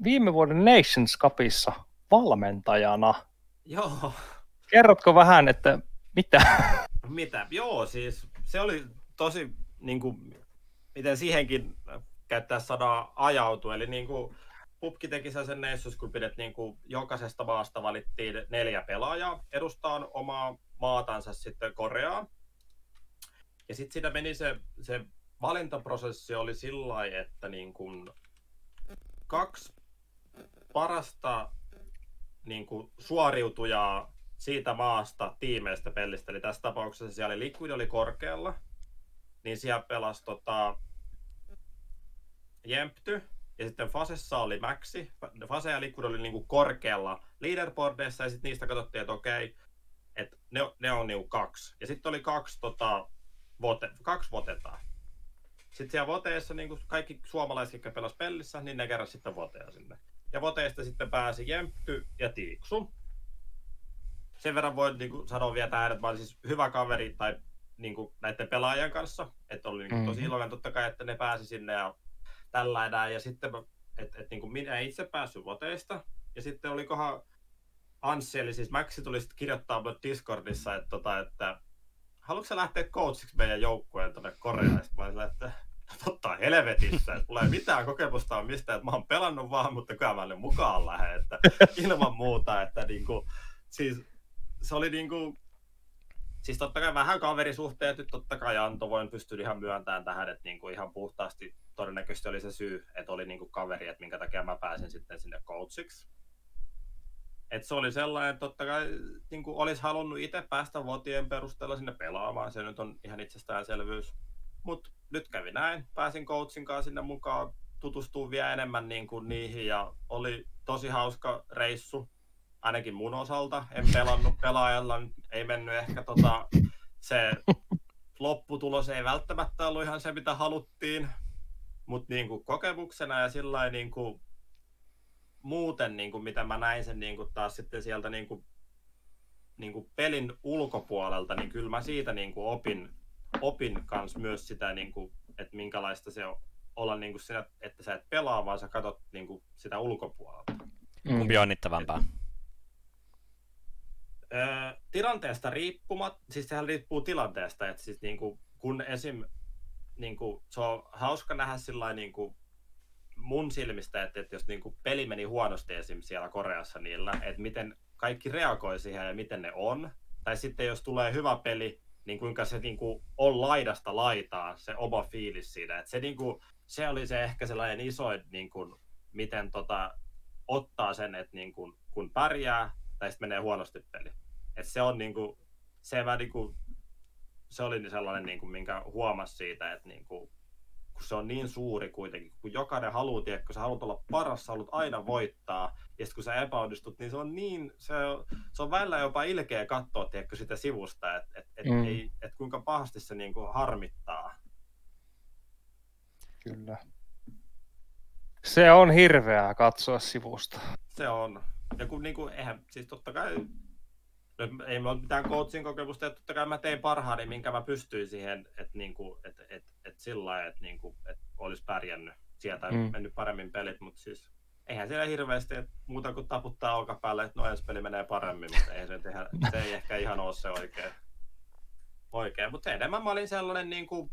viime vuoden Nations Cupissa valmentajana. Joo, Kerrotko vähän, että mitä? mitä? Joo, siis se oli tosi, niin kuin, miten siihenkin käyttää sanaa ajautu, eli niin kuin, Pupki teki sen Nations Cupin, että niin kuin jokaisesta maasta valittiin neljä pelaajaa edustaa omaa maatansa sitten Koreaan. Ja sitten siinä meni se, se valintaprosessi oli sillä että niin kuin kaksi parasta niin kuin suoriutujaa siitä maasta tiimeistä pelistä. Eli tässä tapauksessa siellä Liquid oli korkealla, niin siellä pelasi tota, Jempty, ja sitten Fasessa oli Maxi. Fase ja Liquid oli niinku korkealla leaderboardeissa, ja sitten niistä katsottiin, että okei, että ne, ne on niinku kaksi. Ja sitten oli kaksi, tota, vote, kaksi votetta. Sitten siellä voteessa niin kaikki suomalaiset, jotka pelasivat pellissä, niin ne keräsivät sitten voteja sinne. Ja voteista sitten pääsi Jempty ja Tiiksu. Sen verran voin niin kuin, sanoa vielä tähän, että mä olin siis hyvä kaveri tai niin kuin, näiden pelaajien kanssa. Että oli niin kuin, tosi iloinen totta kai, että ne pääsi sinne ja tällä enää. Ja sitten mä- et, niin kuin minä itse päässyt voteista. Ja sitten olikohan Anssi, eli siis Maxi tuli sitten kirjoittaa Discordissa, että, tota, että haluatko lähteä coachiksi meidän joukkueen tuonne Koreaan? Sitten mä että totta helvetissä, että ei mitään kokemusta on mistään, että mä oon pelannut vaan, mutta kyllä mä mukaan lähde, että ilman muuta, että niinku, siis se oli niinku, siis totta kai vähän kaverisuhteet nyt totta kai antoi, voin pystyä ihan myöntämään tähän, että niinku ihan puhtaasti todennäköisesti oli se syy, että oli niinku kaveri, että minkä takia mä pääsin sitten sinne coachiksi. Et se oli sellainen, että totta kai niin kuin olisi halunnut itse päästä vuotien perusteella sinne pelaamaan, se nyt on ihan itsestäänselvyys. Mutta nyt kävi näin, pääsin coachin kanssa sinne mukaan, tutustuu vielä enemmän niin kuin niihin ja oli tosi hauska reissu, ainakin mun osalta. En pelannut pelaajalla, ei mennyt ehkä tota, se lopputulos ei välttämättä ollut ihan se, mitä haluttiin, mutta niin kuin kokemuksena ja sillä niin kuin muuten, niin kuin mitä mä näin sen niin kuin taas sitten sieltä niin kuin, niin kuin pelin ulkopuolelta, niin kyllä mä siitä niin kuin opin, opin kans myös sitä, niin kuin, että minkälaista se on olla niin kuin siinä, että sä et pelaa, vaan sä katsot niin kuin sitä ulkopuolelta. Mm. Kumpi on jännittävämpää? Öö, tilanteesta riippumat, siis sehän riippuu tilanteesta, että siis niin kuin, kun esim. Niin kuin, se on hauska nähdä sillä niin kuin, mun silmistä, että, että jos niin kuin, peli meni huonosti esim. siellä Koreassa niillä, että miten kaikki reagoi siihen ja miten ne on. Tai sitten jos tulee hyvä peli, niin kuinka se niin kuin, on laidasta laitaan, se oma fiilis siitä. Että se, niin kuin, se oli se ehkä sellainen isoin, niin kuin, miten tota, ottaa sen, että niin kuin, kun pärjää tai sitten menee huonosti peli. Et se on niin kuin, se, mä, niin kuin, se oli sellainen, niin kuin, minkä huomasi siitä, että niin kuin, kun se on niin suuri kuitenkin, kun jokainen haluaa, tiedä, kun sä haluat olla paras, sä haluat aina voittaa, ja sitten kun sä epäonnistut, niin se on niin, se on, se on välillä jopa ilkeä katsoa, tiedätkö, sitä sivusta, että et, et, Mm. ei, et kuinka pahasti se niin kuin harmittaa. Kyllä. Se on hirveää katsoa sivusta. Se on. Ja kun niin kuin, eihän, siis totta kai, ei mulla ole mitään coachin kokemusta, että totta kai mä tein parhaani, minkä mä pystyin siihen, että niin kuin, et, et, et sillä lailla, että niin kuin, et olisi pärjännyt sieltä Mm. mennyt paremmin pelit, mutta siis eihän siellä hirveästi että muuta kuin taputtaa olkapäälle, että no ensi peli menee paremmin, mutta ei se, tehdä, se ei ehkä ihan ole se oikein. oikein. Mutta enemmän mä olin sellainen niin kuin,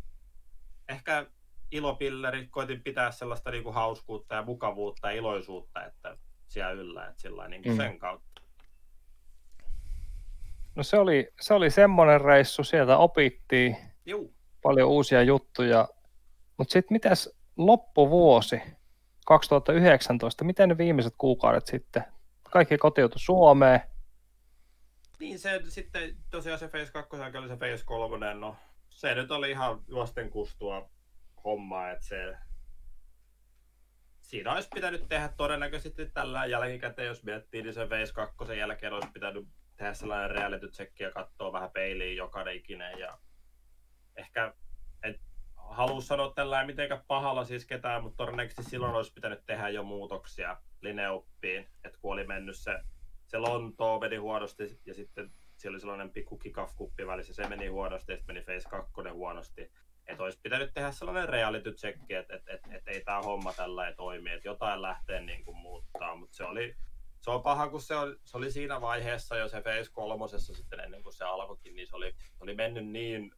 ehkä ilopilleri, koitin pitää sellaista niin kuin hauskuutta ja mukavuutta ja iloisuutta, että siellä yllä, että sillä niin kuin Mm. sen kautta. No se oli, se oli semmoinen reissu, sieltä opittiin Juu. paljon uusia juttuja. Mutta sitten mitäs loppuvuosi 2019, miten ne viimeiset kuukaudet sitten? Kaikki kotiutu Suomeen. Niin se sitten tosiaan se Phase 2 oli se Phase 3, no se nyt oli ihan juosten kustua hommaa, että se siinä olisi pitänyt tehdä todennäköisesti tällä jälkikäteen, jos miettii, niin se Phase 2 jälkeen olisi pitänyt tehdä sellainen reality check ja katsoa vähän peiliin jokainen ikinen ja ehkä et halua sanoa tällä mitenkään pahalla siis ketään, mutta todennäköisesti silloin olisi pitänyt tehdä jo muutoksia lineoppiin, että kun oli mennyt se, se Lontoo meni huonosti ja sitten siellä oli sellainen pikku kick-off-kuppi välissä, se meni huonosti ja sitten meni Phase 2 huonosti. Että olisi pitänyt tehdä sellainen reality check, että et, et, et ei tämä homma tällä ei toimi, että jotain lähtee niin kuin muuttaa, mutta se oli, se on paha, kun se oli, se oli siinä vaiheessa jo se Phase kolmosessa sitten ennen kuin se alkoikin, niin se oli, se oli mennyt niin,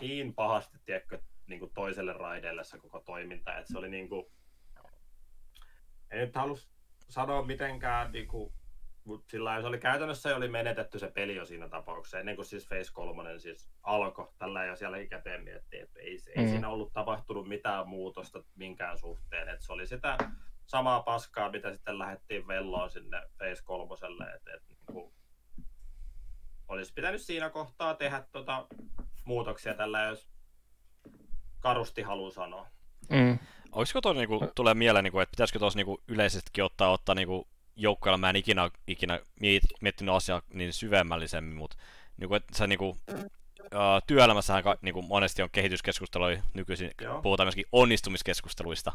niin pahasti, tiedätkö, niin kuin toiselle raideelle se koko toiminta, että se oli niin kuin, ei nyt halus sanoa mitenkään, niin kuin, mutta sillä se oli käytännössä oli menetetty se peli jo siinä tapauksessa, ennen kuin siis Phase 3 siis alkoi, tällä jo siellä ikäteen miettii, että ei, ei Mm. siinä ollut tapahtunut mitään muutosta minkään suhteen, että se oli sitä samaa paskaa, mitä sitten lähdettiin velloon sinne Phase 3, että, että niin kuin, olisi pitänyt siinä kohtaa tehdä tota muutoksia tällä, jos karusti haluaa sanoa. Mm. Olisiko tuossa niinku, tulee mieleen, niinku, että pitäisikö tuossa niinku, yleisestikin ottaa, ottaa niinku, joukkueella, mä en ikinä, ikinä miet, miettinyt asiaa niin syvemmällisemmin, mutta niinku, että se niinku, työelämässähän ka, niinku, monesti on kehityskeskusteluja nykyisin, Joo. puhutaan myöskin onnistumiskeskusteluista,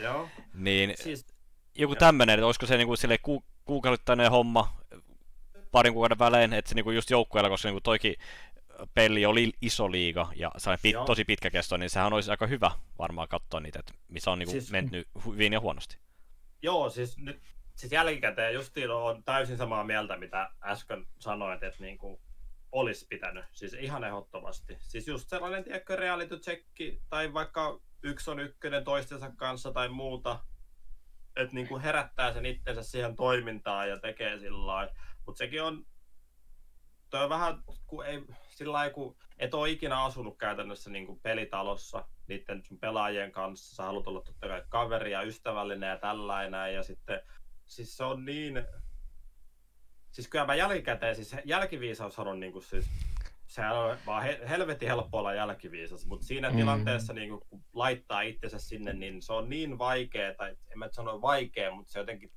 Joo. niin Siis, joku Joo. tämmöinen, että olisiko se niinku, sille ku, kuukausittainen homma parin kuukauden välein, että se niinku, just joukkueella, koska niinku, toikin peli oli iso liiga ja se pit, tosi pitkä kesto, niin sehän olisi aika hyvä varmaan katsoa niitä, että missä on niinku, Siis- siis... mennyt hyvin ja huonosti. Joo, siis nyt siis jälkikäteen justiin on täysin samaa mieltä, mitä äsken sanoit, että niin kuin olisi pitänyt. Siis ihan ehdottomasti. Siis just sellainen, tiedätkö, reality checki, tai vaikka yksi on ykkönen toistensa kanssa tai muuta, että niin kuin herättää sen itsensä siihen toimintaan ja tekee sillä lailla. Mutta sekin on toi on vähän, kun ei, sillä lailla, kun et ole ikinä asunut käytännössä niin kuin pelitalossa niiden sun pelaajien kanssa, sä haluat olla totta kai kaveri ja ystävällinen ja tällainen, ja sitten siis se on niin, siis kyllä mä jälkikäteen, siis jälkiviisaus on niin kuin siis, sehän on vaan he, helvetin helppo olla jälkiviisas, mutta siinä Mm. mm. tilanteessa niin kuin, kun laittaa itsensä sinne, niin se on niin vaikea, tai en mä nyt sano vaikea, mutta se jotenkin,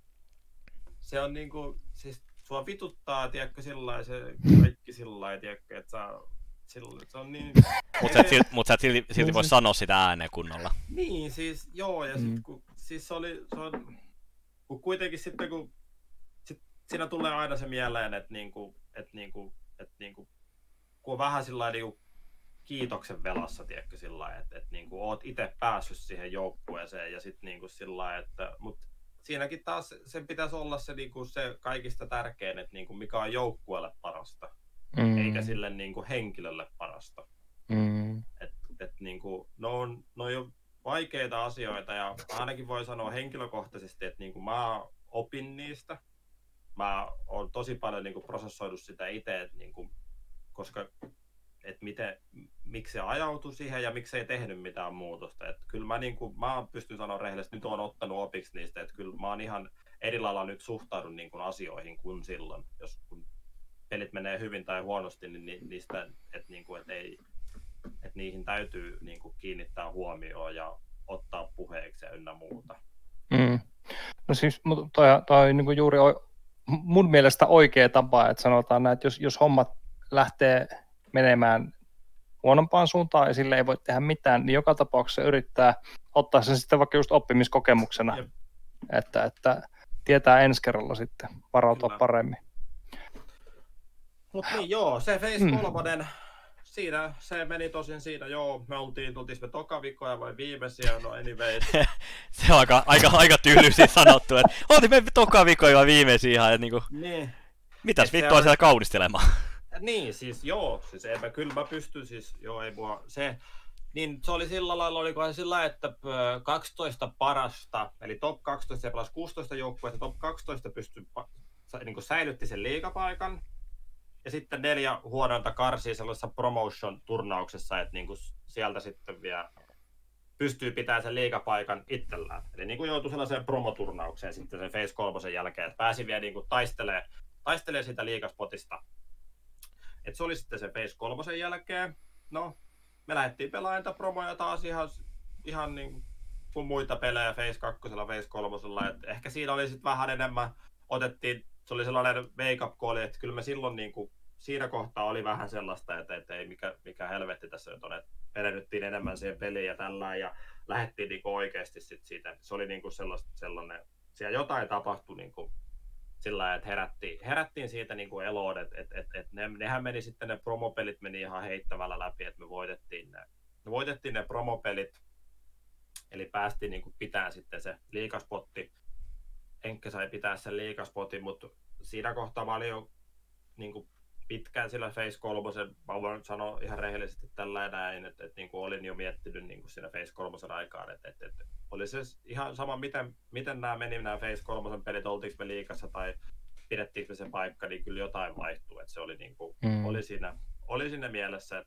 se on niin kuin, siis sua vituttaa, tiedätkö, sillä se kaikki sillä lailla, tiedätkö, että sä, sillä, se on niin... Mutta sä, et silti- mut sä et silti, silti voi sanoa sitä ääneen kunnolla. Niin, siis joo, ja Mm. sit, kun, siis se oli, se on, kun kuitenkin sitten kun, siinä tulee aina se mieleen, että niinku, että niinku, että niinku, kun on vähän sillä niinku kiitoksen velassa, tiedätkö, sillä että, että niinku oot itse päässyt siihen joukkueeseen ja sitten niinku sillä että, mut siinäkin taas sen pitäisi olla se, niinku, se kaikista tärkein, että niinku, mikä on joukkueelle parasta, Mm. eikä sille niinku, henkilölle parasta Mm. et, et niinku, ne on, ne on jo vaikeita asioita ja ainakin voi sanoa henkilökohtaisesti, että niinku mä opin niistä. Mä oon tosi paljon niinku prosessoinut sitä itse, et niinku, koska et miten, miksi se ajautui siihen ja miksi ei tehnyt mitään muutosta. Et kyllä mä, niinku, mä pystyn sanoa rehellisesti, että nyt oon ottanut opiksi niistä, että kyllä mä oon ihan eri lailla nyt suhtaudun niinku asioihin kuin silloin, jos kun pelit menee hyvin tai huonosti, niin ni- niistä, että niinku, et ei, että niihin täytyy niin kuin, kiinnittää huomioon ja ottaa puheeksi ja ynnä muuta. Mm. No siis mutta toi, toi niin juuri o, mun mielestä oikea tapa, että sanotaan näin, että jos, jos hommat lähtee menemään huonompaan suuntaan ja sille ei voi tehdä mitään, niin joka tapauksessa yrittää ottaa sen sitten vaikka just oppimiskokemuksena, Jep. että, että tietää ensi kerralla sitten varautua Kyllä. paremmin. Mutta niin joo, se Face Mm. 3, siinä se meni tosin siinä, joo, me oltiin, tultiin me toka viikkoja vai viimeisiä, no anyways. Se on aika, aika, aika tylysti sanottu, että oltiin me toka viikolla viimeisiä ihan, että niinku, niin, mitäs vittua on- siellä kaunistelemaan. niin, siis joo, siis en mä, kyllä mä pystyn siis, joo ei mua, se, niin se oli sillä lailla, olikohan sillä, että ö, 12 parasta, eli top 12 ja plus 16 joukkuetta, top 12 pystyi, niin kuin säilytti sen liigapaikan, ja sitten neljä huonointa karsii sellaisessa promotion-turnauksessa, että niin kuin sieltä sitten vielä pystyy pitämään sen liigapaikan itsellään. Eli niin kuin joutui sellaiseen promoturnaukseen sitten sen Face 3 jälkeen, että pääsi vielä niin kuin taistelee, taistelee siitä liigaspotista. Et se oli sitten se Face 3 jälkeen. No, me lähdettiin pelaamaan promoja taas ihan, ihan niin kuin muita pelejä Face 2, Face 3. Et ehkä siinä oli sitten vähän enemmän, otettiin, se oli sellainen wake up call, että kyllä me silloin niin kuin, siinä kohtaa oli vähän sellaista, että, että ei mikä, mikä helvetti tässä nyt on, että perehdyttiin enemmän siihen peliin ja tällä ja lähdettiin niin kuin oikeasti sit siitä. Se oli niin kuin sellaista, sellainen, siellä jotain tapahtui niin kuin sillä että herättiin, herättiin siitä niin kuin eloon, että et, et, et ne, nehän meni sitten, ne promopelit meni ihan heittävällä läpi, että me voitettiin ne, me voitettiin ne promopelit, eli päästiin niin kuin pitää sitten se liikaspotti. Enkkä sai pitää sen liikaspotin, mutta siinä kohtaa mä olin jo niin kuin pitkään sillä Face 3, mä voin sanoa ihan rehellisesti tällä näin, että, että niin kuin olin jo miettinyt niin kuin siinä Face 3 aikaan, että, että, että oli se ihan sama, miten, miten nämä meni nämä Face 3 pelit, oltiinko me liikassa tai pidettiinkö me se paikka, niin kyllä jotain vaihtui, että se oli, niin kuin, Mm. oli, siinä, oli siinä mielessä,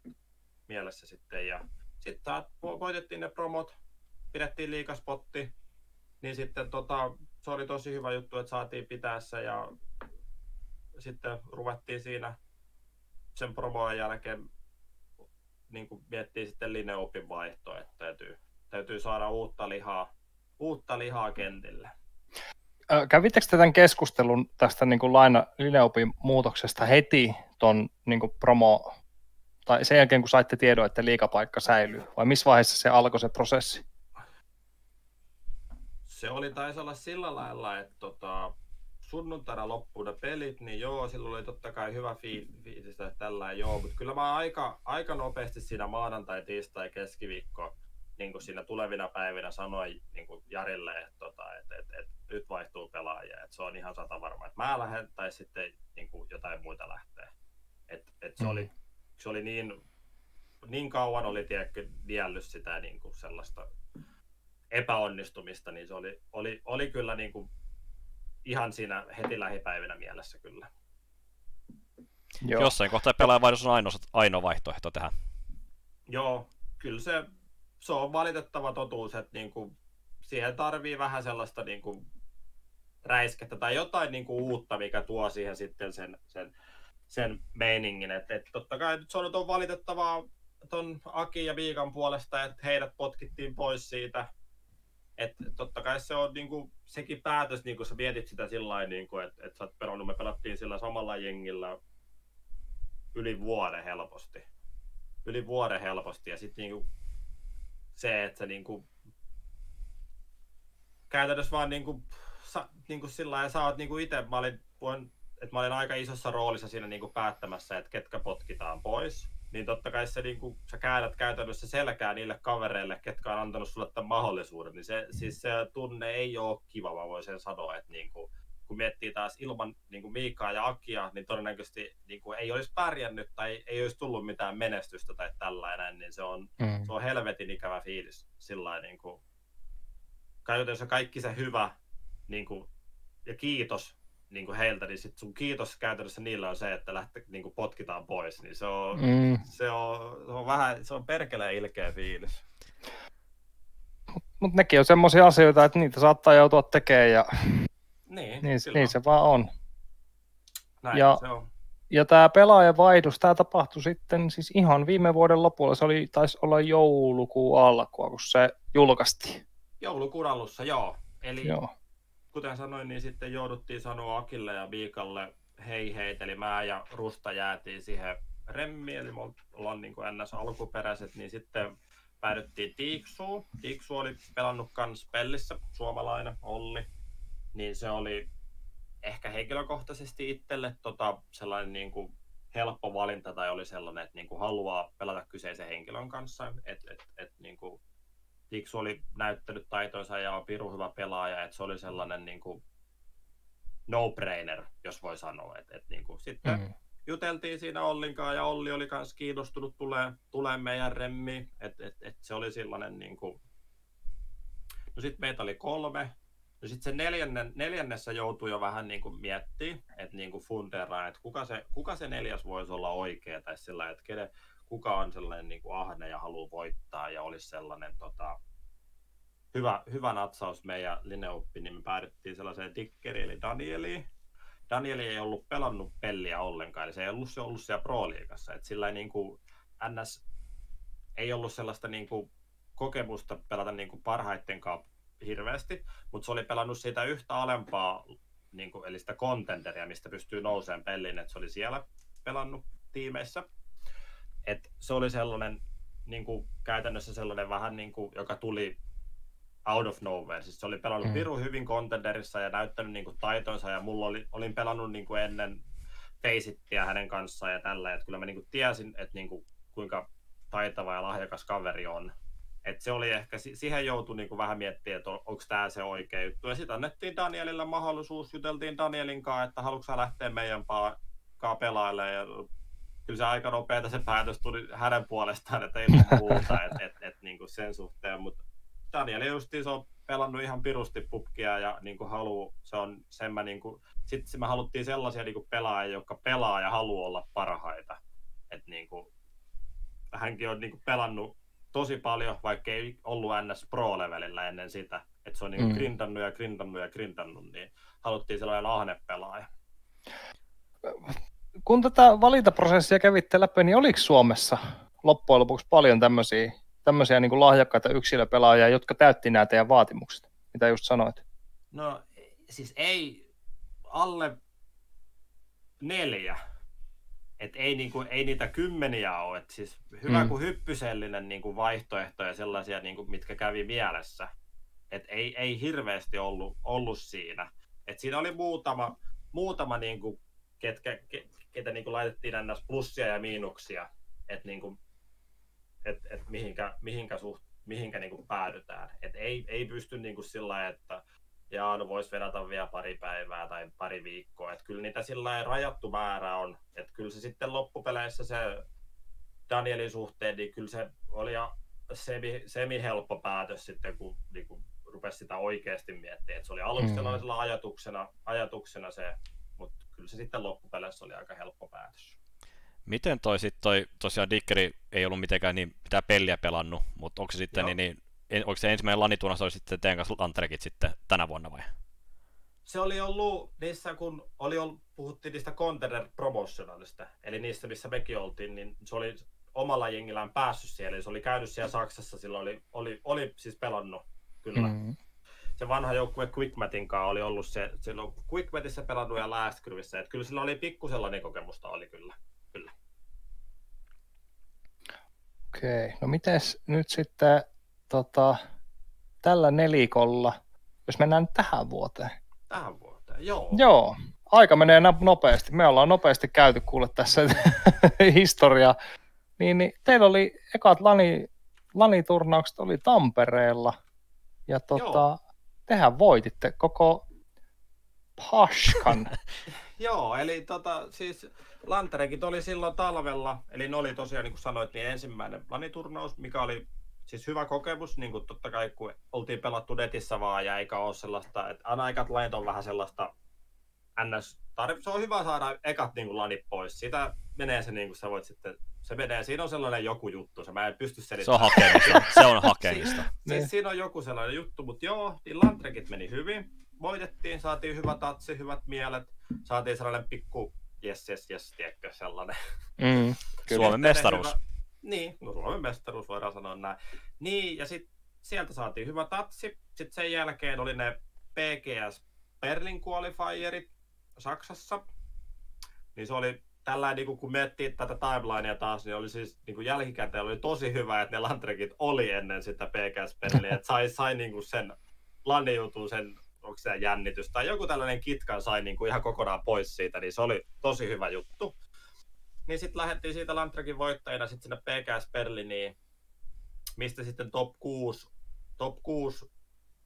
mielessä sitten ja sitten vo- voitettiin ne promot, pidettiin liikaspotti, niin sitten tota, se oli tosi hyvä juttu, että saatiin pitää se ja sitten ruvettiin siinä sen promojen jälkeen niin kuin miettii sitten Lineopin vaihtoa, että täytyy, täytyy saada uutta lihaa, uutta lihaa kentille. Kävittekö te tämän keskustelun tästä niin kuin laina Lineopin muutoksesta heti ton niin kuin promo, tai sen jälkeen kun saitte tiedon, että liikapaikka säilyy, vai missä vaiheessa se alkoi se prosessi? Se oli taisi olla sillä lailla, että tota, sunnuntaina loppuun ne pelit, niin joo, silloin oli totta kai hyvä fiil- fiilis että tällä joo, mutta kyllä mä aika, aika nopeasti siinä maanantai, tiistai, keskiviikko, niin kuin siinä tulevina päivinä sanoin niin kuin Jarille, että, tota, että, että, että, nyt vaihtuu pelaajia, että se on ihan sata varma, että mä lähden tai sitten niin kuin jotain muita lähtee. Et, et se, Mm. oli, se oli niin, niin kauan oli tiedätkö, niellyt sitä niin kuin sellaista epäonnistumista, niin se oli, oli, oli kyllä niin kuin ihan siinä heti lähipäivinä mielessä kyllä. Joo. Jossain kohtaa pelaajavaihdos on ainoa, ainoa vaihtoehto tähän. Joo, kyllä se, se on valitettava totuus, että niinku, siihen tarvii vähän sellaista niinku, räiskettä tai jotain niinku, uutta, mikä tuo siihen sitten sen, sen, sen meiningin. Et, et, totta kai nyt se on, on valitettavaa ton Aki ja Viikan puolesta, että heidät potkittiin pois siitä. Et, totta kai se on niinku, sekin päätös, niin kun sä mietit sitä sillä niinku, että et sä oot pelannut, me pelattiin sillä samalla jengillä yli vuoden helposti yli vuoden helposti ja sitten niinku se, että sä niinku käytännössä vaan niinku, sa, niinku sillä lailla, sä oot niinku itse, mä olin, että mä olin aika isossa roolissa siinä niinku päättämässä, että ketkä potkitaan pois. Niin totta kai se, niinku, sä käännät käytännössä selkää niille kavereille, ketkä on antanut sulle tämän mahdollisuuden. Niin se, siis se tunne ei ole kiva, mä voin sen sanoa, että niinku, kun miettii taas ilman niin kuin Miikaa ja Akia, niin todennäköisesti niin kuin ei olisi pärjännyt tai ei olisi tullut mitään menestystä tai tällainen, niin se on, Mm. se on helvetin ikävä fiilis. Sillä niin kuin, kaikki se hyvä niin kuin, ja kiitos niin kuin heiltä, niin sit sun kiitos käytännössä niillä on se, että lähte, niin kuin potkitaan pois, niin se on, Mm. se on, se on vähän, se on perkeleen ilkeä fiilis. Mutta nekin on semmoisia asioita, että niitä saattaa joutua tekemään ja Niin, niin, kyllä. niin se vaan on. Näin ja- se on. Ja tämä pelaajan vaihdos, tämä tapahtui sitten siis ihan viime vuoden lopulla. Se oli, taisi olla joulukuun alkua, kun se julkaistiin. Joulukuun alussa, joo. Eli Joo. Kuten sanoin, niin sitten jouduttiin sanoa Akille ja Viikalle hei hei, eli mä ja Rusta jäätiin siihen remmiin, eli me ollaan niin kuin ns. alkuperäiset, niin sitten päädyttiin Tiiksuun. Tiiksu oli pelannut kans pellissä, suomalainen Olli, niin se oli ehkä henkilökohtaisesti itselle tota, sellainen niin kuin helppo valinta tai oli sellainen, että niin kuin haluaa pelata kyseisen henkilön kanssa, että et, et, niin kuin Tiksu oli näyttänyt taitoinsa ja on pirun hyvä pelaaja, että se oli sellainen niin kuin no-brainer, jos voi sanoa. Et, et niin kuin, sitten mm. Juteltiin siinä Ollin kanssa ja Olli oli myös kiinnostunut tulee, tulee meidän remmiin. Et, et, et se oli sellainen niin kuin... No sitten meitä oli kolme. No sitten se neljännen, neljännessä joutui jo vähän niin kuin miettimään, että niin kuin fundeeraan, että kuka se, kuka se neljäs voisi olla oikea tai sillä että kenen, kuka on sellainen niin kuin ahne ja haluaa voittaa ja olisi sellainen tota, hyvä, hyvä natsaus meidän lineuppi, niin me päädyttiin sellaiseen tikkeriin, eli Danieliin. Danieli ei ollut pelannut pelliä ollenkaan, eli se ei ollut, se ollut siellä Pro-liigassa. Et sillä ei niin kuin, NS ei ollut sellaista niin kuin, kokemusta pelata niin kuin parhaiten kanssa hirveästi, mutta se oli pelannut siitä yhtä alempaa, niin kuin, eli sitä contenderia, mistä pystyy nousemaan peliin, että se oli siellä pelannut tiimeissä. Et se oli sellainen niin kuin, käytännössä sellainen vähän niin kuin, joka tuli out of nowhere. Siis se oli pelannut Mm. pirun hyvin contenderissa ja näyttänyt niin kuin, taitonsa ja mulla oli, olin pelannut niin kuin ennen Faceittiä hänen kanssaan ja tällä, että kyllä mä niin kuin, tiesin, että niin kuin, kuinka taitava ja lahjakas kaveri on. Et se oli ehkä, si- siihen joutui niin kuin vähän miettimään, että on- onko tämä se oikea juttu. Ja sitten annettiin Danielille mahdollisuus, juteltiin Danielin kanssa, että haluatko lähteä meidän pa- kanssa pelailemaan. Ja kyllä se aika nopeata se päätös tuli hänen puolestaan, että ei ollut muuta et, et, et, niin kuin sen suhteen. Mutta Daniel justiin se on pelannut ihan pirusti pubkia ja niin kuin haluu, se on sen mä niin kuin, sitten me haluttiin sellaisia niin kuin pelaajia, jotka pelaa ja haluaa olla parhaita. Et niin kuin, hänkin on niin kuin pelannut tosi paljon, vaikka ei ollut NS Pro-levelillä ennen sitä. Että se on niin kuin Mm. mm. grindannut ja grindannut ja grindannut, niin haluttiin sellainen ahne pelaaja. Kun tätä valintaprosessia kävitte läpi, niin oliko Suomessa loppujen lopuksi paljon tämmöisiä, tämmöisiä niin kuin lahjakkaita yksilöpelaajia, jotka täytti nämä teidän vaatimukset, mitä just sanoit? No siis ei alle neljä. Et ei, niinku, ei niitä kymmeniä ole. Et siis hyvä Mm. kuin hyppysellinen niinku vaihtoehtoja sellaisia, niinku, mitkä kävi mielessä. Et ei, ei hirveästi ollut, ollut siinä. Et siinä oli muutama, muutama niinku, ketkä, ke, ketä niinku laitettiin ns. plussia ja miinuksia. Että niinku, et, et mihinkä, mihinkä, suht, mihinkä niinku päädytään. Et ei, ei pysty niinku sillä lailla, että jaa, no voisi vedata vielä pari päivää tai pari viikkoa. Et kyllä niitä sillä rajattu määrä on. Et kyllä se sitten loppupeleissä se Danielin suhteen, niin kyllä se oli ja semi, semi-helppo päätös sitten, kun niin kun rupesi sitä oikeasti miettimään. Et se oli aluksi Mm. sellaisella ajatuksena, ajatuksena se, kyllä se sitten loppupeleissä oli aika helppo päätös. Miten toi sit toi, tosiaan Dikkeri ei ollut mitenkään niin mitään peliä pelannut, mutta onko se sitten Joo. niin, niin en, onko se ensimmäinen laniturnaus oli sitten teidän kanssa Lantrekit sitten tänä vuonna vai? Se oli ollut niissä, kun oli ollut, puhuttiin niistä Contender Promotionalista, eli niissä, missä mekin oltiin, niin se oli omalla jengillään päässyt siellä, eli se oli käynyt siellä Saksassa, silloin oli, oli, oli siis pelannut, kyllä. Mm. Se vanha joukkue Quickmatin kanssa oli ollut se, silloin Quickmatissa pelannut ja Lastgryvissä, että kyllä sillä oli pikku sellainen kokemusta, oli kyllä. kyllä. Okei, no mites nyt sitten tota, tällä nelikolla, jos mennään tähän vuoteen. Tähän vuoteen, joo. Joo, aika menee nopeasti. Me ollaan nopeasti käyty kuule tässä historiaa. Niin, niin teillä oli ekat lani, laniturnaukset oli Tampereella. Ja tota, Joo. Tehän voititte koko Pashkan. Joo, eli tota, siis Lanterekit oli silloin talvella, eli ne oli tosiaan, niin kuin sanoit, niin ensimmäinen laniturnaus, mikä oli siis hyvä kokemus, niin kuin totta kai kun oltiin pelattu netissä vaan ja eikä ole sellaista, että aina ekat lanit on vähän sellaista ns. Tarv- se on hyvä saada ekat niin kuin, lanit pois. Sitä menee se, niin kuin sä voit sitten, se menee, siinä on sellainen joku juttu, se mä en pysty Se on selittämään. hakemista. se on hakemista. Siis Niin. siinä on joku sellainen juttu, mutta joo, niin Lantrekit meni hyvin. Voitettiin, saatiin hyvä tatsi, hyvät mielet. Saatiin sellainen pikku jes, jes, jes, tiedätkö, sellainen. mm, kyllä. Suomen mestaruus. Hyvä, niin, no Suomen mestaruus voidaan sanoa näin. Niin, ja sitten sieltä saatiin hyvä tatsi. Sitten sen jälkeen oli ne PGS Berlin qualifierit Saksassa. Niin se oli tällä niin kun miettii tätä timelinea taas, niin oli siis niin kuin jälkikäteen oli tosi hyvä, että ne Landrekit oli ennen sitä Berlinia, että sai, sai niin kuin sen lannijutun, sen onko se jännitys tai joku tällainen kitkan sai niin kuin ihan kokonaan pois siitä, niin se oli tosi hyvä juttu. Niin sitten lähdettiin siitä Landrekin voittajina sitten sinne PGS Berliniin, mistä sitten top 6, top 6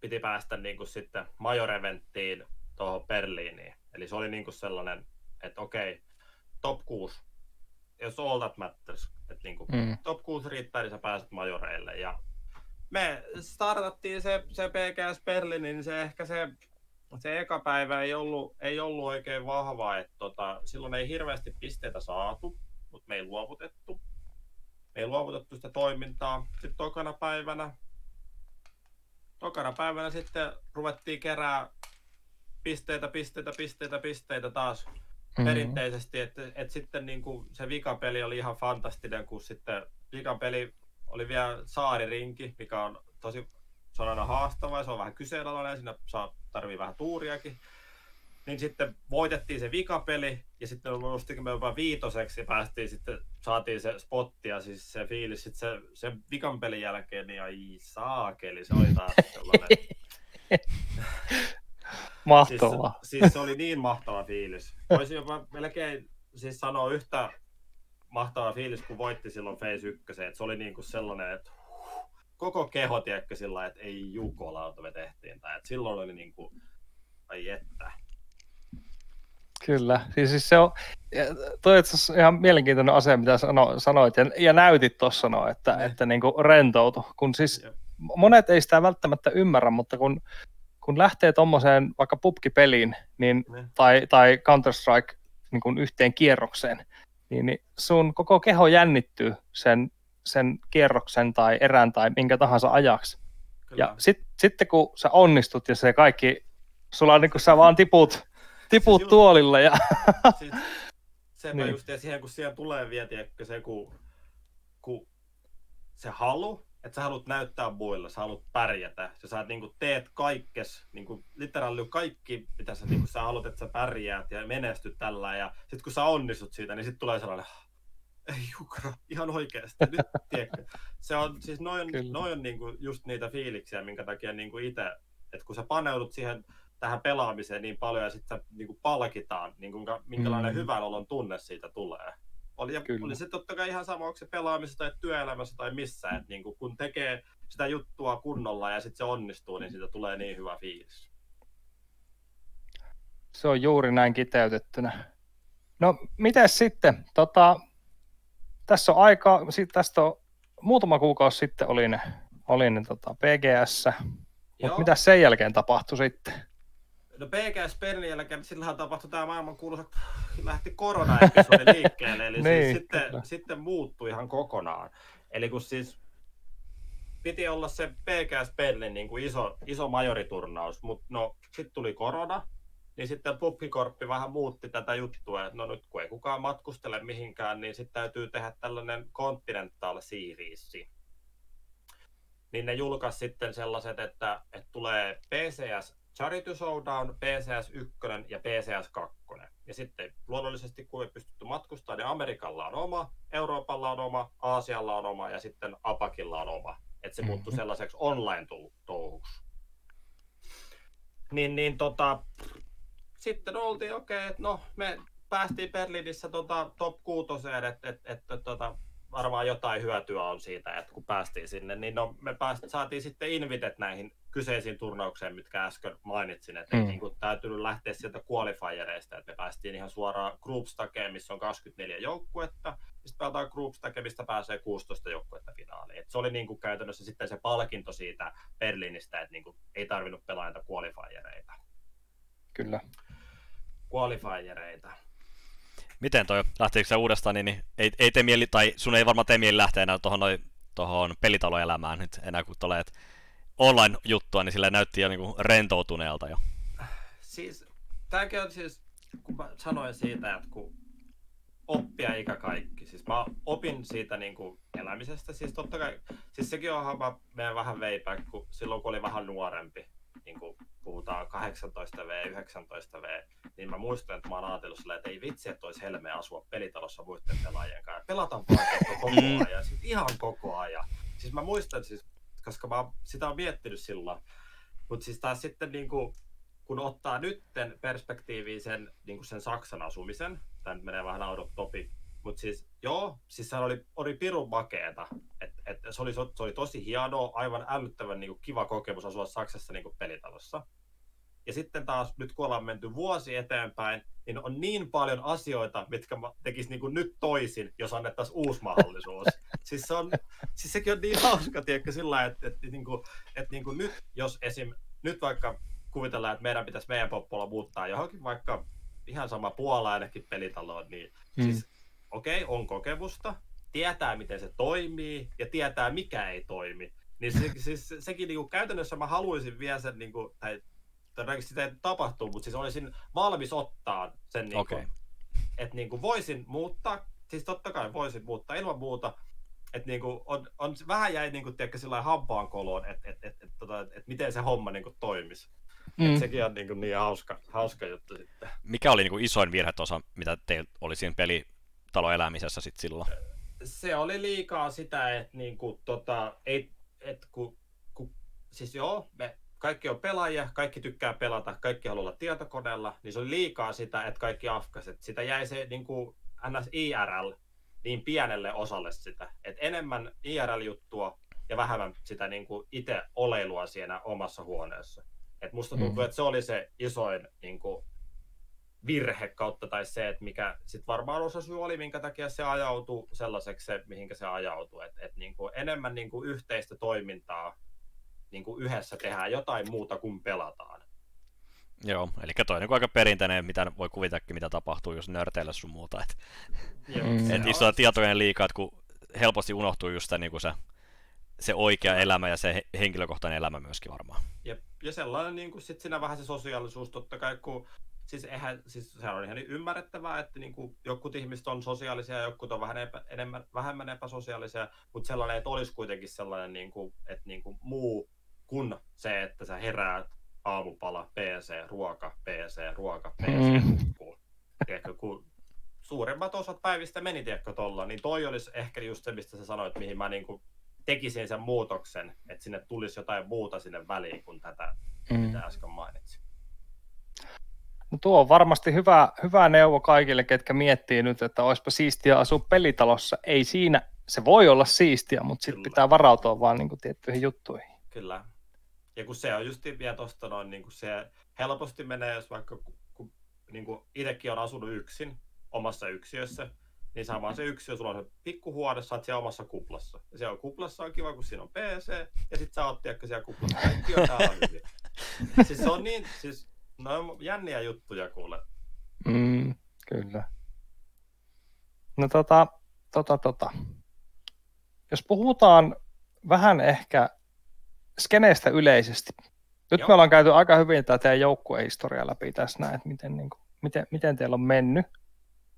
piti päästä niin kuin sitten major eventtiin tuohon Berliiniin. Eli se oli niin kuin sellainen, että okei, top 6, jos all that matters, että niin kuin Mm. top 6 riittää, niin sä pääset majoreille. Ja me startattiin se, se PGS Berlin, niin se ehkä se, se eka päivä ei ollut, ei ollut oikein vahva, että tota, silloin ei hirveästi pisteitä saatu, mutta me ei luovutettu. Me ei luovutettu sitä toimintaa. Sitten tokana päivänä, tokana päivänä sitten ruvettiin kerää pisteitä, pisteitä, pisteitä, pisteitä taas Mm. perinteisesti, että et sitten niin kuin se vikapeli oli ihan fantastinen, kun sitten vikapeli oli vielä saaririnki, mikä on tosi se on aina haastava ja se on vähän kyseenalainen, siinä saa, tarvii vähän tuuriakin. Niin sitten voitettiin se vikapeli ja sitten me nostimme jopa viitoseksi ja päästiin sitten, saatiin se spotti ja siis se fiilis sitten se, se vikan pelin jälkeen, niin ai saakeli, se oli taas sellainen. Siis, Mahtavaa. siis se oli niin mahtava fiilis. Voisin jopa melkein siis sanoa yhtä mahtava fiilis, kun voitti silloin Phase 1. Että se oli niin kuin sellainen, että koko keho, tiedätkö, sillä että ei jukolauta me tehtiin. Tai että silloin oli niin kuin, ai että. Kyllä, siis, siis se on, toi on itse ihan mielenkiintoinen asia, mitä sano, sanoit ja, ja näytit tuossa, no, että, Ne. että niin kuin rentoutu, kun siis Jep. monet ei sitä välttämättä ymmärrä, mutta kun, kun lähtee tuommoiseen vaikka pubkipeliin niin, Ne. tai, tai Counter-Strike niin kuin yhteen kierrokseen, niin, niin sun koko keho jännittyy sen, sen kierroksen tai erän tai minkä tahansa ajaksi. Kyllä. Ja sit, sitten kun sä onnistut ja se kaikki, sulla on niin kuin sä vaan tiput, tiput Siis tuolille ja siis, sepä Niin. niin. just, ja siihen kun siihen tulee vielä, tiedätkö, se kun, kun se halu, että sä haluat näyttää muille, sä haluat pärjätä, sä saat niin teet kaikkes, niin kuin, literally kaikki, mitä sä, niin sä haluat, että sä pärjäät ja menestyt tällä, ja sitten kun sä onnistut siitä, niin sitten tulee sellainen, ei jukra, ihan oikeasti, nyt tiedätkö. Se on, siis noin, Kyllä. noin niin kuin just niitä fiiliksiä, minkä takia niin kuin itse, että kun sä paneudut siihen tähän pelaamiseen niin paljon ja sitten niin kuin palkitaan, niin kuinka, minkälainen mm. hyvän olon tunne siitä tulee. Oli, Kyllä. oli se totta kai ihan sama, onko se pelaamisessa tai työelämässä tai missä, että niin kuin, kun tekee sitä juttua kunnolla ja sitten se onnistuu, niin siitä tulee niin hyvä fiilis. se on juuri näin kiteytettynä. No, miten sitten? Tota, tässä on aika, tästä on muutama kuukausi sitten oli ne, oli ne tota, PGS, mutta mitä sen jälkeen tapahtui sitten? No PGS Bernin jälkeen, sillähän tapahtui tämä maailman kuuluisa, lähti korona-episodi liikkeelle, eli Niin, siis sitten, kyllä. sitten muuttui ihan kokonaan. Eli kun siis piti olla se PGS Berlin niin kuin iso, iso majoriturnaus, mutta no sitten tuli korona, niin sitten Pubkikorppi vähän muutti tätä juttua, että no nyt kun ei kukaan matkustele mihinkään, niin sitten täytyy tehdä tällainen Continental Series. Niin ne julkaisi sitten sellaiset, että, että tulee PCS Charity Showdown, PCS 1 ja PCS 2. Ja sitten luonnollisesti, kun ei pystytty matkustamaan, niin Amerikalla on oma, Euroopalla on oma, Aasialla on oma ja sitten Apakilla on oma. Että se muuttui sellaiseksi online-touhuksi. Niin, niin tota, sitten oltiin okei, okay, että no me päästiin Berliinissä tota, top 6, että et, et, et, tota, varmaan jotain hyötyä on siitä, että kun päästiin sinne, niin no, me pääst, saatiin sitten invitet näihin kyseisiin turnaukseen, mitkä äsken mainitsin, että Mm. niin täytyy lähteä sieltä qualifiereista, että me päästiin ihan suoraan groupstakeen, missä on 24 joukkuetta, sitten pelataan groupstake, mistä pääsee 16 joukkuetta finaaliin. Et se oli niin kuin käytännössä sitten se palkinto siitä Berliinistä, että niin kuin ei tarvinnut pelaa niitä qualifiereita. Kyllä. Qualifiereita. Miten toi, lähteekö se uudestaan, niin, niin ei, ei tee mieli, tai sun ei varmaan tee mieli lähteä enää tuohon noi, tohon pelitaloelämään nyt enää, kun tulee online-juttua, niin sillä näytti jo niinku rentoutuneelta jo. Siis, tämäkin on siis, kun mä sanoin siitä, että kun oppia ikä kaikki. Siis mä opin siitä niin kuin elämisestä. Siis totta kai, siis sekin on mä menen vähän veipä, kun silloin kun oli vähän nuorempi, niin kuin puhutaan 18V, 19V, niin mä muistan, että mä oon ajatellut sillä, että ei vitsi, että olisi helmeä asua pelitalossa muiden pelaajien kanssa. Pelata vaan koko Mm. ajan, siis ihan koko ajan. Siis mä muistan, siis, koska mä sitä on miettinyt silloin, mutta siis taas sitten niin kuin, kun ottaa nytten perspektiiviin sen, niin kuin sen Saksan asumisen, tämä nyt menee vähän out of topic, mutta siis joo, siis sehän oli, oli pirun makeeta. Et, et se, oli, se oli tosi hienoa, aivan älyttävän niin kuin, kiva kokemus asua Saksassa niin kuin pelitalossa. Ja sitten taas nyt kun ollaan menty vuosi eteenpäin, niin on niin paljon asioita, mitkä mä tekis niin kuin nyt toisin, jos annettaisiin uusi mahdollisuus. siis, se on, siis sekin on niin hauska, tiedätkö, sillä että, että, niin kuin, että niin kuin nyt, jos esim. nyt vaikka kuvitellaan, että meidän pitäisi meidän poppola muuttaa johonkin vaikka ihan sama Puola ainakin pelitaloon, niin Mm. mm. siis okei, okay, on kokemusta, tietää miten se toimii ja tietää mikä ei toimi. Niin se, siis sekin niin kuin, käytännössä mä haluaisin vielä sen, niin kuin, tai todennäköisesti sitä ei tapahtuu, mutta siis olisin valmis ottaa sen, niin kuin, Okei. että niin kuin voisin muuttaa, siis totta kai voisin muuttaa ilman muuta, että niin kuin on, on, vähän jäi niin kuin, tiedätkö, sillä hampaan koloon, että et, et, et, tota, et, et miten se homma niin kuin, toimisi. Mm. Mm. Sekin on niin, kuin, niin hauska, hauska juttu sitten. Mikä oli niinku isoin virhe tuossa, mitä teillä oli siinä pelitaloelämisessä sit silloin? se oli liikaa sitä, että niinku, tota, ei, et ku, ku, siis joo, me kaikki on pelaajia, kaikki tykkää pelata, kaikki haluaa olla tietokoneella, niin se oli liikaa sitä, että kaikki afkaset. Sitä jäi se niinku, ns. IRL niin pienelle osalle sitä, että enemmän IRL-juttua ja vähemmän sitä niinku itse oleilua siinä omassa huoneessa. Et musta tuntuu, Mm. että se oli se isoin niinku, virhe kautta tai se, että mikä sitten varmaan osa syy oli, minkä takia se ajautui sellaiseksi se, mihinkä se ajautui. Et, et niinku enemmän niinku yhteistä toimintaa niinku yhdessä tehdään jotain muuta kuin pelataan. Joo, eli toi niinku aika perinteinen, mitä voi kuvitakin, mitä tapahtuu, jos nörteillä sun muuta. Et, Ja Mm. et on- isoja tietojen liikaa, että kun helposti unohtuu just se, niinku se, se oikea elämä ja se he- henkilökohtainen elämä myöskin varmaan. Ja, ja sellainen niin kuin, sit siinä vähän se sosiaalisuus totta kai, kun siis, eihän, siis sehän on ihan ymmärrettävää, että niin kuin, jotkut ihmiset on sosiaalisia ja jotkut on vähän epä, enemmän, vähemmän epäsosiaalisia, mutta sellainen, että olisi kuitenkin sellainen, niin kuin, että niin kuin, muu kuin se, että sä heräät aamupala, PC, ruoka, PC, ruoka, PC, Mm. nukkuu. Tiedätkö, kun suurimmat osat päivistä meni, tiedätkö, tolla, niin toi olisi ehkä just se, mistä sä sanoit, mihin mä niin kuin, tekisin sen muutoksen, että sinne tulisi jotain muuta sinne väliin kuin tätä, Mm. mitä äsken mainitsin. No tuo on varmasti hyvä, hyvä neuvo kaikille, ketkä miettii nyt, että olisipa siistiä asua pelitalossa. Ei siinä, se voi olla siistiä, mutta sitten pitää varautua vaan niin kuin tiettyihin juttuihin. Kyllä. Ja kun se on just vielä tuosta noin, niin kuin se helposti menee, jos vaikka kun, kun niin kuin itsekin on asunut yksin omassa yksiössä, niin sama se yksiö, sulla on se pikkuhuone, sä oot siellä omassa kuplassa. Ja siellä kuplassa on kiva, kun siinä on PC, ja sit sä oot tiedätkö siellä kuplassa, kaikki on täällä hyvin. Siis se on niin, siis No on jänniä juttuja kuule. Mm, kyllä. No tota, tota, tota. Jos puhutaan vähän ehkä skeneestä yleisesti. Nyt Joo. me ollaan käyty aika hyvin tätä teidän joukkuehistoriaa läpi tässä näin, että miten, niin kuin, miten, miten teillä on mennyt.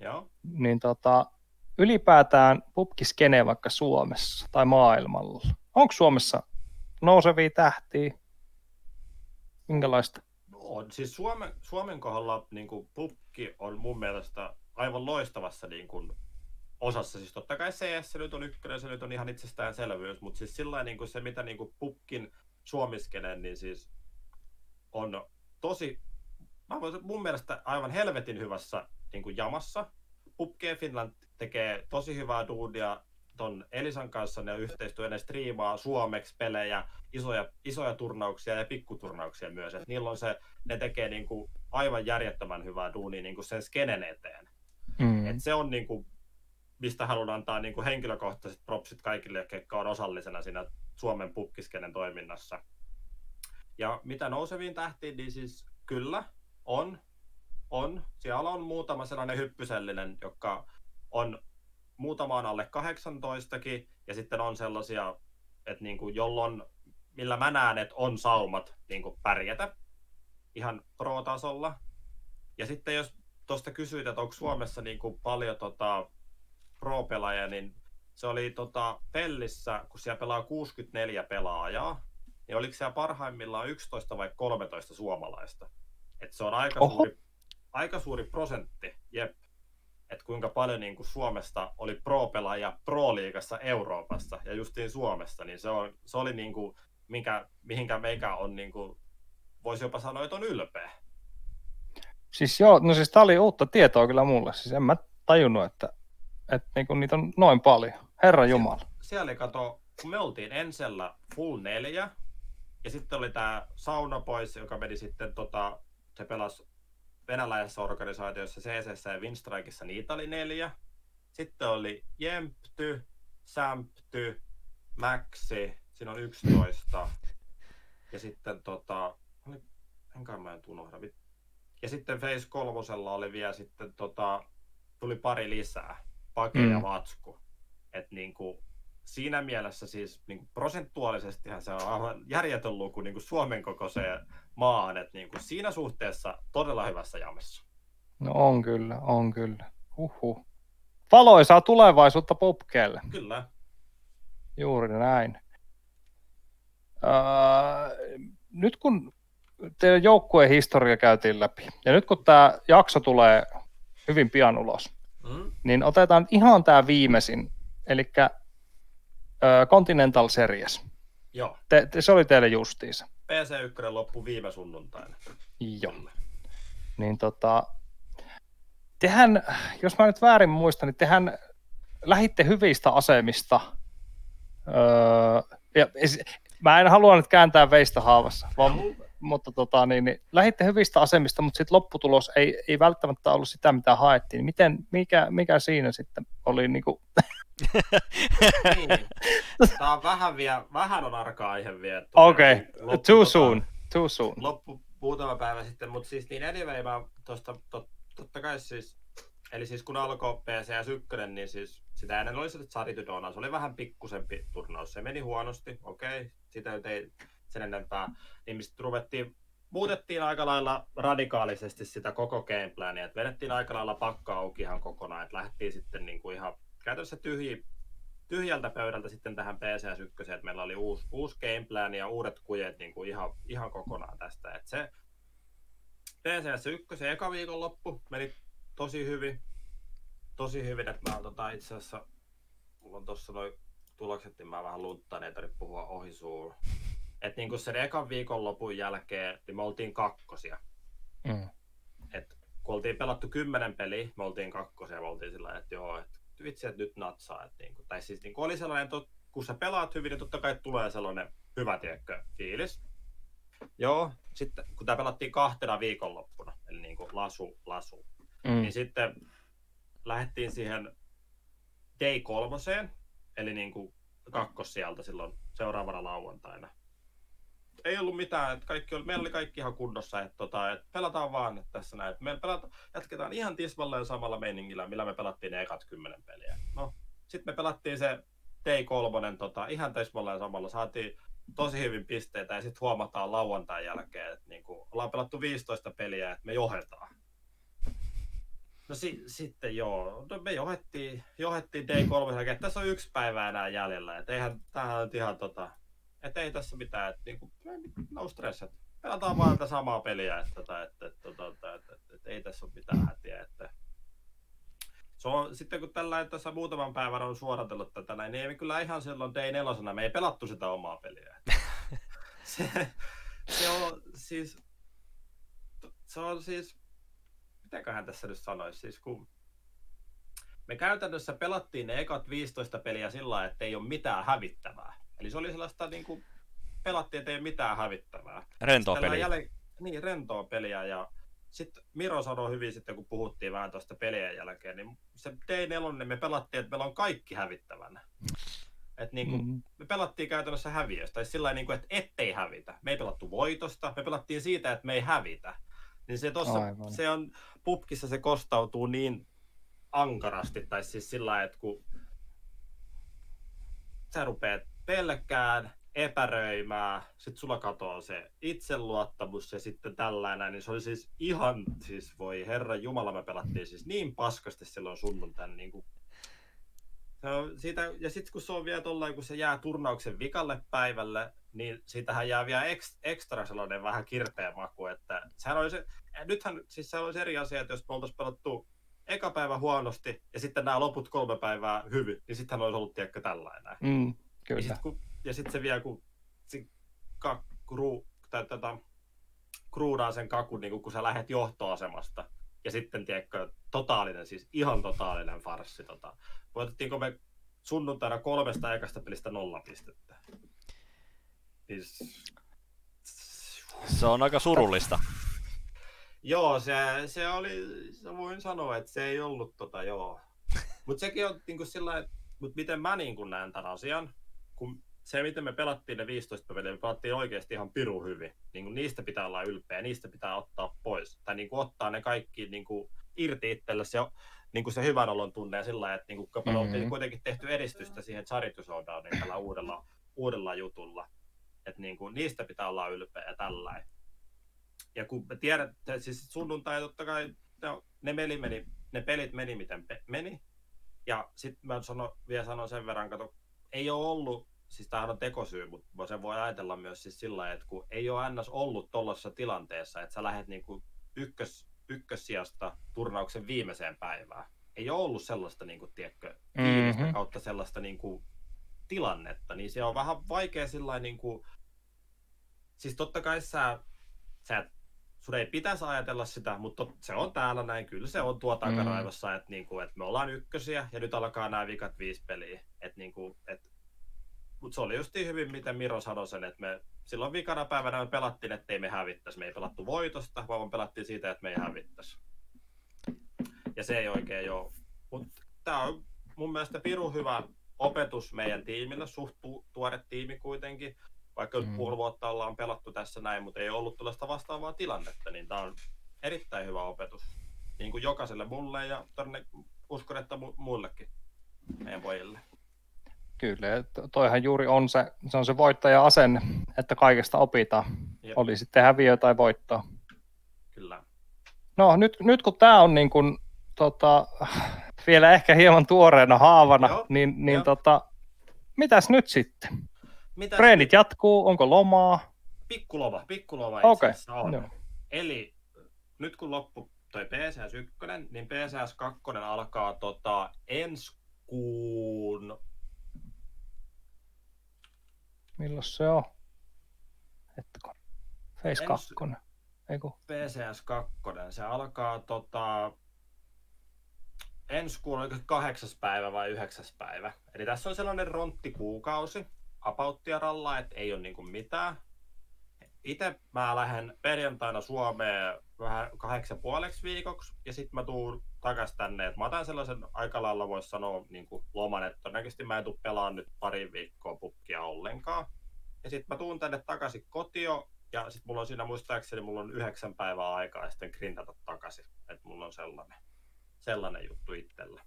Joo. Niin tota, ylipäätään pubkiskene vaikka Suomessa tai maailmalla. Onko Suomessa nousevia tähtiä? Minkälaista? On. Siis Suomen, Suomen kohdalla niin kuin, pukki on mun mielestä aivan loistavassa niin kuin, osassa. Siis totta kai CS nyt on ykkönen, se nyt on ihan itsestäänselvyys, mutta siis sillä niin kuin se, mitä niin kuin, pukkin suomiskenen, niin siis on tosi, mä voisin, mun mielestä aivan helvetin hyvässä niin kuin, jamassa. Pupkeen Finland tekee tosi hyvää duunia ton Elisan kanssa, ne yhteistyö, ne striimaa suomeksi pelejä, isoja, isoja turnauksia ja pikkuturnauksia myös. Et niillä on se, ne tekee niinku aivan järjettömän hyvää duunia niinku sen skenen eteen. Mm. Et se on niinku, mistä haluan antaa niinku henkilökohtaiset propsit kaikille, jotka on osallisena siinä Suomen pukkiskenen toiminnassa. Ja mitä nouseviin tähtiin, niin siis kyllä on, on. Siellä on muutama sellainen hyppysellinen, joka on muutama on alle 18kin, ja sitten on sellaisia, että niinku, jolloin, millä mä näen, että on saumat niinku, pärjätä ihan pro-tasolla. Ja sitten jos tuosta kysyit, että onko Suomessa niinku, paljon tota, pro-pelaajia, niin se oli tota, Pellissä, kun siellä pelaa 64 pelaajaa, niin oliko siellä parhaimmillaan 11 vai 13 suomalaista? Et se on aika Oho. suuri, aika suuri prosentti, jep. Että kuinka paljon niin kuin Suomesta oli pro-pelaajia pro-liigassa Euroopassa ja justiin Suomessa, niin se, on, se oli niin kuin, minkä, mihinkä meikä on, niin kuin, voisi jopa sanoa, että on ylpeä. Siis joo, no siis tää oli uutta tietoa kyllä mulle. Siis en mä tajunnut, että, että niinku niitä on noin paljon. Herra Jumala. siellä oli kato, kun me oltiin ensellä full neljä, ja sitten oli tämä Sauna Boys, joka meni sitten, tota, se pelasi venäläisessä organisaatiossa CCS ja Winstrikeissa, niitä oli neljä. Sitten oli Jempty, Sämpty, Maxi, siinä on 11. Ja sitten tota, oli, enkä mä en unohda. vit- Ja sitten Face kolmosella oli vielä sitten tota, tuli pari lisää, Pake mm. ja Mm. Vatsku. Et niinku, siinä mielessä siis niinku prosentuaalisestihan se on aivan järjetön luku niinku Suomen kokoiseen maahan, että niinku siinä suhteessa todella hyvässä jamassa. No on kyllä, on kyllä. Huhhuh. Valoisaa tulevaisuutta pubkeelle. Kyllä. Juuri näin. Öö, nyt kun teidän joukkueen historia käytiin läpi, ja nyt kun tämä jakso tulee hyvin pian ulos, Mm. niin otetaan ihan tämä viimeisin, eli Continental Series. Joo. Te, te, se oli teille justiinsa. PC1 loppu viime sunnuntaina. Joo. Niin tota, tehän, jos mä nyt väärin muistan, niin tehän lähitte hyvistä asemista. Öö, ja, mä en halua nyt kääntää veistä haavassa, vaan, mutta tota, niin, niin, lähitte hyvistä asemista, mutta sitten lopputulos ei, ei välttämättä ollut sitä, mitä haettiin. Miten, mikä, mikä siinä sitten oli niin kuin, Niin. Tää on vähän, vielä, vähän on arka aihe vielä. okei, tosiaan okay. loppu- too tota- soon, too soon. loppu muutama päivä sitten, mutta siis niin anyway, mä tosta, tot, totta kai siis, eli siis kun alkoi PCS 1, niin siis sitä ennen oli se Saritydona, se oli vähän pikkusempi turnaus, se meni huonosti, okei, sitä nyt ei sen enempää, niin mistä ruvettiin, muutettiin aika lailla radikaalisesti sitä koko gameplania, että vedettiin aika lailla pakka auki ihan kokonaan, että lähdettiin sitten niin kuin ihan käytännössä tyhji, tyhjältä pöydältä sitten tähän PCS 1, että meillä oli uusi, uusi gameplan ja uudet kujet niin kuin ihan, ihan kokonaan tästä. Et se PCS 1 eka viikonloppu meni tosi hyvin. Tosi hyvin, että mä tota itse asiassa, mulla on tossa noin tulokset, niin mä vähän lunttaan, ei tarvitse puhua ohi suulla. Et niin kuin sen ekan viikonlopun jälkeen, niin me oltiin kakkosia. Mm. Et kun oltiin pelattu kymmenen peliä, me oltiin kakkosia, me oltiin sillä että joo, että vitsi, että nyt natsaa. Että niinku, tai siis niinku oli sellainen, tot, kun sä pelaat hyvin, niin totta kai tulee sellainen hyvä, tiekkö, fiilis. Joo, sitten kun tämä pelattiin kahtena viikonloppuna, eli niinku lasu, lasu, Mm. niin sitten lähdettiin siihen day kolmoseen, eli niinku kakkos sieltä silloin seuraavana lauantaina. Ei ollut mitään, että kaikki oli, meillä oli kaikki ihan kunnossa, että, tota, että pelataan vaan että tässä näin. Me pelata, jatketaan ihan tismalleen samalla meiningillä, millä me pelattiin ne ekat kymmenen peliä. No, sitten me pelattiin se T3 tota, ihan tismalleen samalla, saatiin tosi hyvin pisteitä ja sitten huomataan lauantain jälkeen, että niinku, ollaan pelattu 15 peliä, että me johdetaan. No si- sitten joo, no me johettiin, johettiin D3 jälkeen, että tässä on yksi päivä enää jäljellä, että eihän tämähän on ihan tota, että ei tässä mitään, että niinku, no stress, että pelataan vaan tätä samaa peliä, että, tota, että, että, että, että, että, että, että ei tässä ole mitään hätiä, että se on, sitten kun tällä tässä muutaman päivän on suoratellut tätä näin, niin ei me kyllä ihan silloin day nelosena, me ei pelattu sitä omaa peliä. se, se on siis, se on siis, mitäköhän tässä nyt sanoisi, siis kun me käytännössä pelattiin ne ekat 15 peliä sillä lailla, että ei ole mitään hävittävää. Eli se oli sellaista niin kuin, pelattiin, että ei ole mitään hävittävää. Rentoa Tällä peliä. Jälle, niin, rentoa peliä ja sitten Miro sanoi hyvin sitten, kun puhuttiin vähän tuosta pelien jälkeen, niin se D4 niin me pelattiin, että meillä on kaikki hävittävänä. Et niin kuin, Mm. me pelattiin käytännössä häviöstä, tai sillä niin kuin, että ettei hävitä. Me ei pelattu voitosta, me pelattiin siitä, että me ei hävitä. Niin se, tossa, Aivan. se on, pupkissa se kostautuu niin ankarasti, tai siis sillä että kun sä rupeat pelkään, epäröimään, sit sulla katoaa se itseluottamus ja sitten tällainen, niin se oli siis ihan, siis voi herra jumala, me pelattiin siis niin paskasti silloin sunnuntaina, niin kuin on siitä, ja sitten kun se on vielä tollain, kun se jää turnauksen vikalle päivälle, niin siitähän jää vielä eks, ekstra sellainen vähän kirpeä maku, että sehän olisi, nythän siis se olisi eri asia, että jos me oltaisiin pelattu eka päivä huonosti ja sitten nämä loput kolme päivää hyvin, niin sittenhän olisi ollut tiedätkö tällainen. Mm, Ja kyllä. sitten kun, ja sit se vielä, kun se kakku, ruu, tai, tätä, kruudaa sen kakun, niin kun sä lähet johtoasemasta. Ja sitten, tiedätkö, totaalinen, siis ihan totaalinen farssi. Tota. Voitettiinko me sunnuntaina kolmesta ekasta pelistä nolla pistettä? Siis... Se on aika surullista. Joo, se, se oli, se voin sanoa, että se ei ollut tota, joo. Mutta sekin on niin sillä että mut miten mä niin näen tämän asian, kun se, miten me pelattiin ne 15 peliä, me pelattiin oikeasti ihan piru hyvin. Niin kuin niistä pitää olla ylpeä, niistä pitää ottaa pois. Tai niin kuin ottaa ne kaikki niin kuin irti itselle se, niin kuin se hyvän olon tunne ja sillä että niin kuin, Mhm. oltiin kuitenkin tehty edistystä siihen Charity Showdowniin tällä uudella, uudella jutulla. Että niin kuin, niistä pitää olla ylpeä ja tällä ja kun me tiedät, siis sunnuntai totta kai, no, ne, meni, meni, ne pelit meni miten pe- meni. Ja sitten mä sano, vielä sanon sen verran, kato, ei ole ollut, siis tämähän on tekosyy, mutta sen voi ajatella myös siis sillä lailla, että kun ei ole ns. ollut tuollaisessa tilanteessa, että sä lähdet niinku ykkös, ykkössijasta turnauksen viimeiseen päivään. Ei ole ollut sellaista, niin kuin, tiedätkö, Mhm. kautta sellaista niin kuin, tilannetta, niin se on vähän vaikea sillä niin kuin, siis totta kai sä, sä et sun ei pitäisi ajatella sitä, mutta se on täällä näin, kyllä se on tuo takaraivossa, mm. että, niinku, että me ollaan ykkösiä ja nyt alkaa nämä vikat viisi peliä. Et, niinku, et, mutta se oli just hyvin, miten Miro sanoi sen, että me silloin vikana päivänä me pelattiin, ettei me hävittäisi. Me ei pelattu voitosta, vaan me pelattiin siitä, että me ei hävittäisi. Ja se ei oikein ole. Mutta tämä on mun mielestä pirun hyvä opetus meidän tiimille, suht tu- tuore tiimi kuitenkin vaikka nyt Mm. puoli vuotta ollaan pelattu tässä näin, mutta ei ollut tällaista vastaavaa tilannetta, niin tämä on erittäin hyvä opetus. Niin kuin jokaiselle mulle ja uskon, että mu- muillekin meidän pojille. Kyllä, toihan juuri on se, se on se voittaja asenne, että kaikesta opitaan. Jep. Oli sitten häviö tai voittoa. Kyllä. No nyt, nyt kun tämä on niin kuin, tota, vielä ehkä hieman tuoreena haavana, Joo, niin, niin joo. tota, mitäs nyt sitten? Mitä Treenit jatkuu, onko lomaa? Pikkuloma, pikkuloma itse asiassa on. joo. Eli nyt kun loppu toi PCS 1, niin PCS 2 alkaa tota, ensi kuun Milloin se on? Hetko. Face Ensi- 2. Eiku. PCS 2, se alkaa tota, ensi kuun oliko kahdeksas päivä vai yhdeksäs päivä. Eli tässä on sellainen ronttikuukausi, apauttia rallaa, että ei ole niinku mitään. Itse mä lähden perjantaina Suomeen vähän kahdeksan puoleksi viikoksi, ja sitten mä tuun takas tänne, että mä otan sellaisen aika lailla voisi sanoa niin kuin loman, että todennäköisesti mä en tuu pelaamaan nyt pari viikkoa pukkia ollenkaan. ja sitten mä tuun tänne takaisin kotio, ja sitten mulla on siinä muistaakseni, mulla on yhdeksän päivää aikaa ja sitten grindata takaisin. Että mulla on sellainen, sellainen juttu itsellä.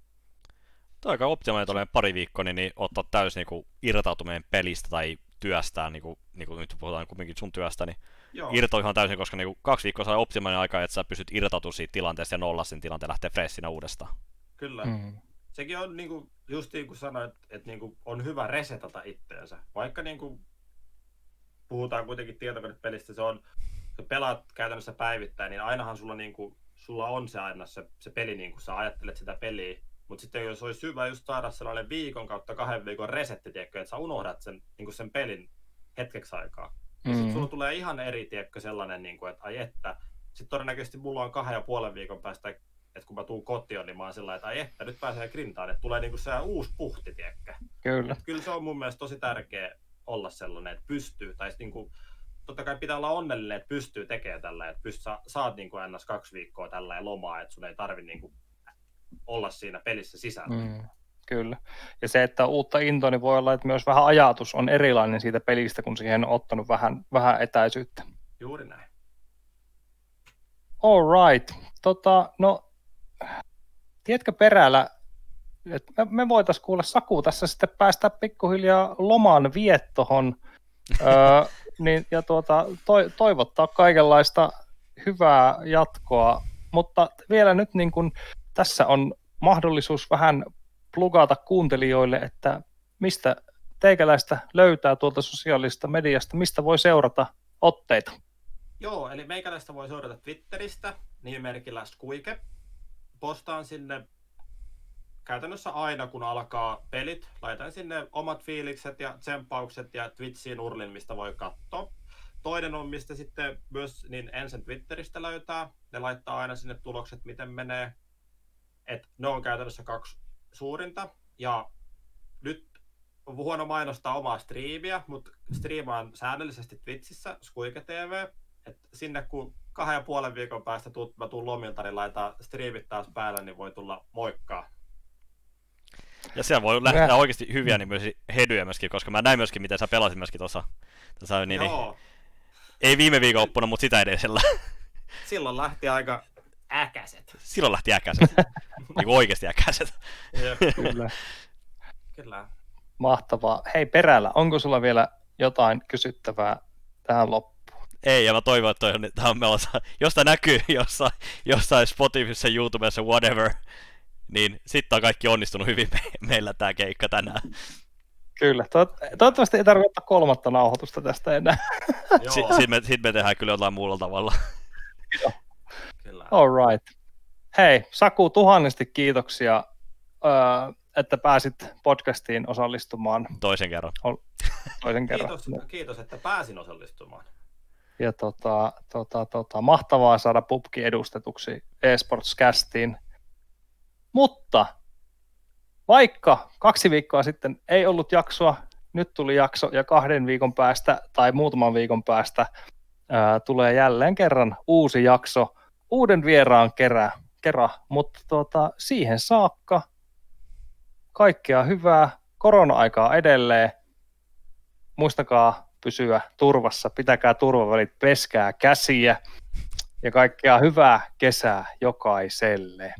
Tuo aika optimaalinen tuollainen pari viikkoa, niin, niin ottaa täysin niin irtautuminen pelistä tai työstään, niin kuin, niin kuin nyt puhutaan kumminkin sun työstä, niin Joo, irto ihan täysin, koska niin kuin kaksi viikkoa saa optimaalinen aika, että sä pystyt irtautumaan siitä tilanteesta ja nolla sen tilanteen lähtee freshinä uudestaan. kyllä. Mm. Sekin on niinku, just niin kuin sanoit, että niinku, on hyvä resetata itteensä. Vaikka niinku, puhutaan kuitenkin tietokonepelistä, se on, kun pelaat käytännössä päivittäin, niin ainahan sulla, niinku, sulla on se aina se, se peli, niin kuin sä ajattelet sitä peliä. Mutta sitten jos olisi hyvä just saada sellainen viikon kautta kahden viikon resetti, tiedätkö, että sä unohdat sen, niin kuin sen pelin hetkeksi aikaa. Ja Mm. sitten sulla tulee ihan eri, tiedätkö, sellainen, niin kuin, että ai että. Sitten todennäköisesti mulla on kahden ja puolen viikon päästä, että kun mä tuun kotiin, niin mä oon sillä että ai että, nyt pääsee grintaan, että tulee niinku se uusi puhti, tiedätkö. Kyllä. Kyllä se on mun mielestä tosi tärkeä olla sellainen, että pystyy, tai sit niinku, totta kai pitää olla onnellinen, että pystyy tekemään tällä, että pystyt, sa, saat niinku ns. kaksi viikkoa tällä ja lomaa, että sun ei tarvi niinku olla siinä pelissä sisällä. Mm. Kyllä. Ja se, että uutta intoa, niin voi olla, että myös vähän ajatus on erilainen siitä pelistä, kun siihen on ottanut vähän, vähän etäisyyttä. Juuri näin. All right. Tota, no, tiedätkö perällä, että me, me voitaisiin kuulla Saku tässä sitten päästä pikkuhiljaa loman viettohon öö, niin, ja tuota, toi, toivottaa kaikenlaista hyvää jatkoa, mutta vielä nyt niin kun, tässä on mahdollisuus vähän plugata kuuntelijoille, että mistä teikäläistä löytää tuolta sosiaalista mediasta, mistä voi seurata otteita. Joo, eli meikäläistä voi seurata Twitteristä nimimerkillä Squike. Postaan sinne käytännössä aina, kun alkaa pelit. Laitan sinne omat fiilikset ja tsemppaukset ja Twitchiin urlin, mistä voi katsoa. Toinen on, mistä sitten myös niin ensin Twitteristä löytää. Ne laittaa aina sinne tulokset, miten menee. Et ne on käytännössä kaksi suurinta. Ja nyt on huono mainostaa omaa striimiä, mutta striimaan säännöllisesti Twitchissä, Squike TV. Et sinne kun kahden ja puolen viikon päästä tuut, mä tuun lomilta, niin laitetaan striimit taas päälle, niin voi tulla moikkaa. Ja siellä voi lähteä Hyvä. oikeasti hyviä niin myös hedyjä myöskin, koska mä näin myöskin, miten sä pelasit myöskin tuossa. Tuossa, niin, niin, Joo, ei viime viikonloppuna, mutta sitä edesellä. silloin lähti aika äkäset. Silloin lähti äkäiset. niin kuin oikeasti äkäiset. Kyllä. Kyllä. Mahtavaa. Hei Perällä, onko sulla vielä jotain kysyttävää tähän loppuun? Ei, ja mä toivon, että toi on, tää on meillä, jos tää näkyy jossain, jossain Spotifyssa, YouTubessa, whatever, niin sitten on kaikki onnistunut hyvin me- meillä tää keikka tänään. Kyllä. Toiv- toivottavasti ei tarvitse ottaa kolmatta nauhoitusta tästä enää. Joo, Si- Sitten me, sit me tehdään kyllä jotain muulla tavalla. Kyllä. All right. Hei, Saku, tuhannesti kiitoksia, että pääsit podcastiin osallistumaan Toisen kerran. toisen kerran. Kiitos, kiitos, että pääsin osallistumaan. Ja tota, tota, tota, mahtavaa saada pubki edustetuksi eSports-kästiin. Mutta vaikka kaksi viikkoa sitten ei ollut jaksoa, nyt tuli jakso ja kahden viikon päästä tai muutaman viikon päästä ää, tulee jälleen kerran uusi jakso uuden vieraan kerä, kerä. mutta tota, siihen saakka kaikkea hyvää, korona-aikaa edelleen, muistakaa pysyä turvassa, pitäkää turvavälit, peskää käsiä ja kaikkea hyvää kesää jokaiselle.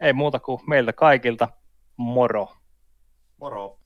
Ei muuta kuin meiltä kaikilta, moro! Moro.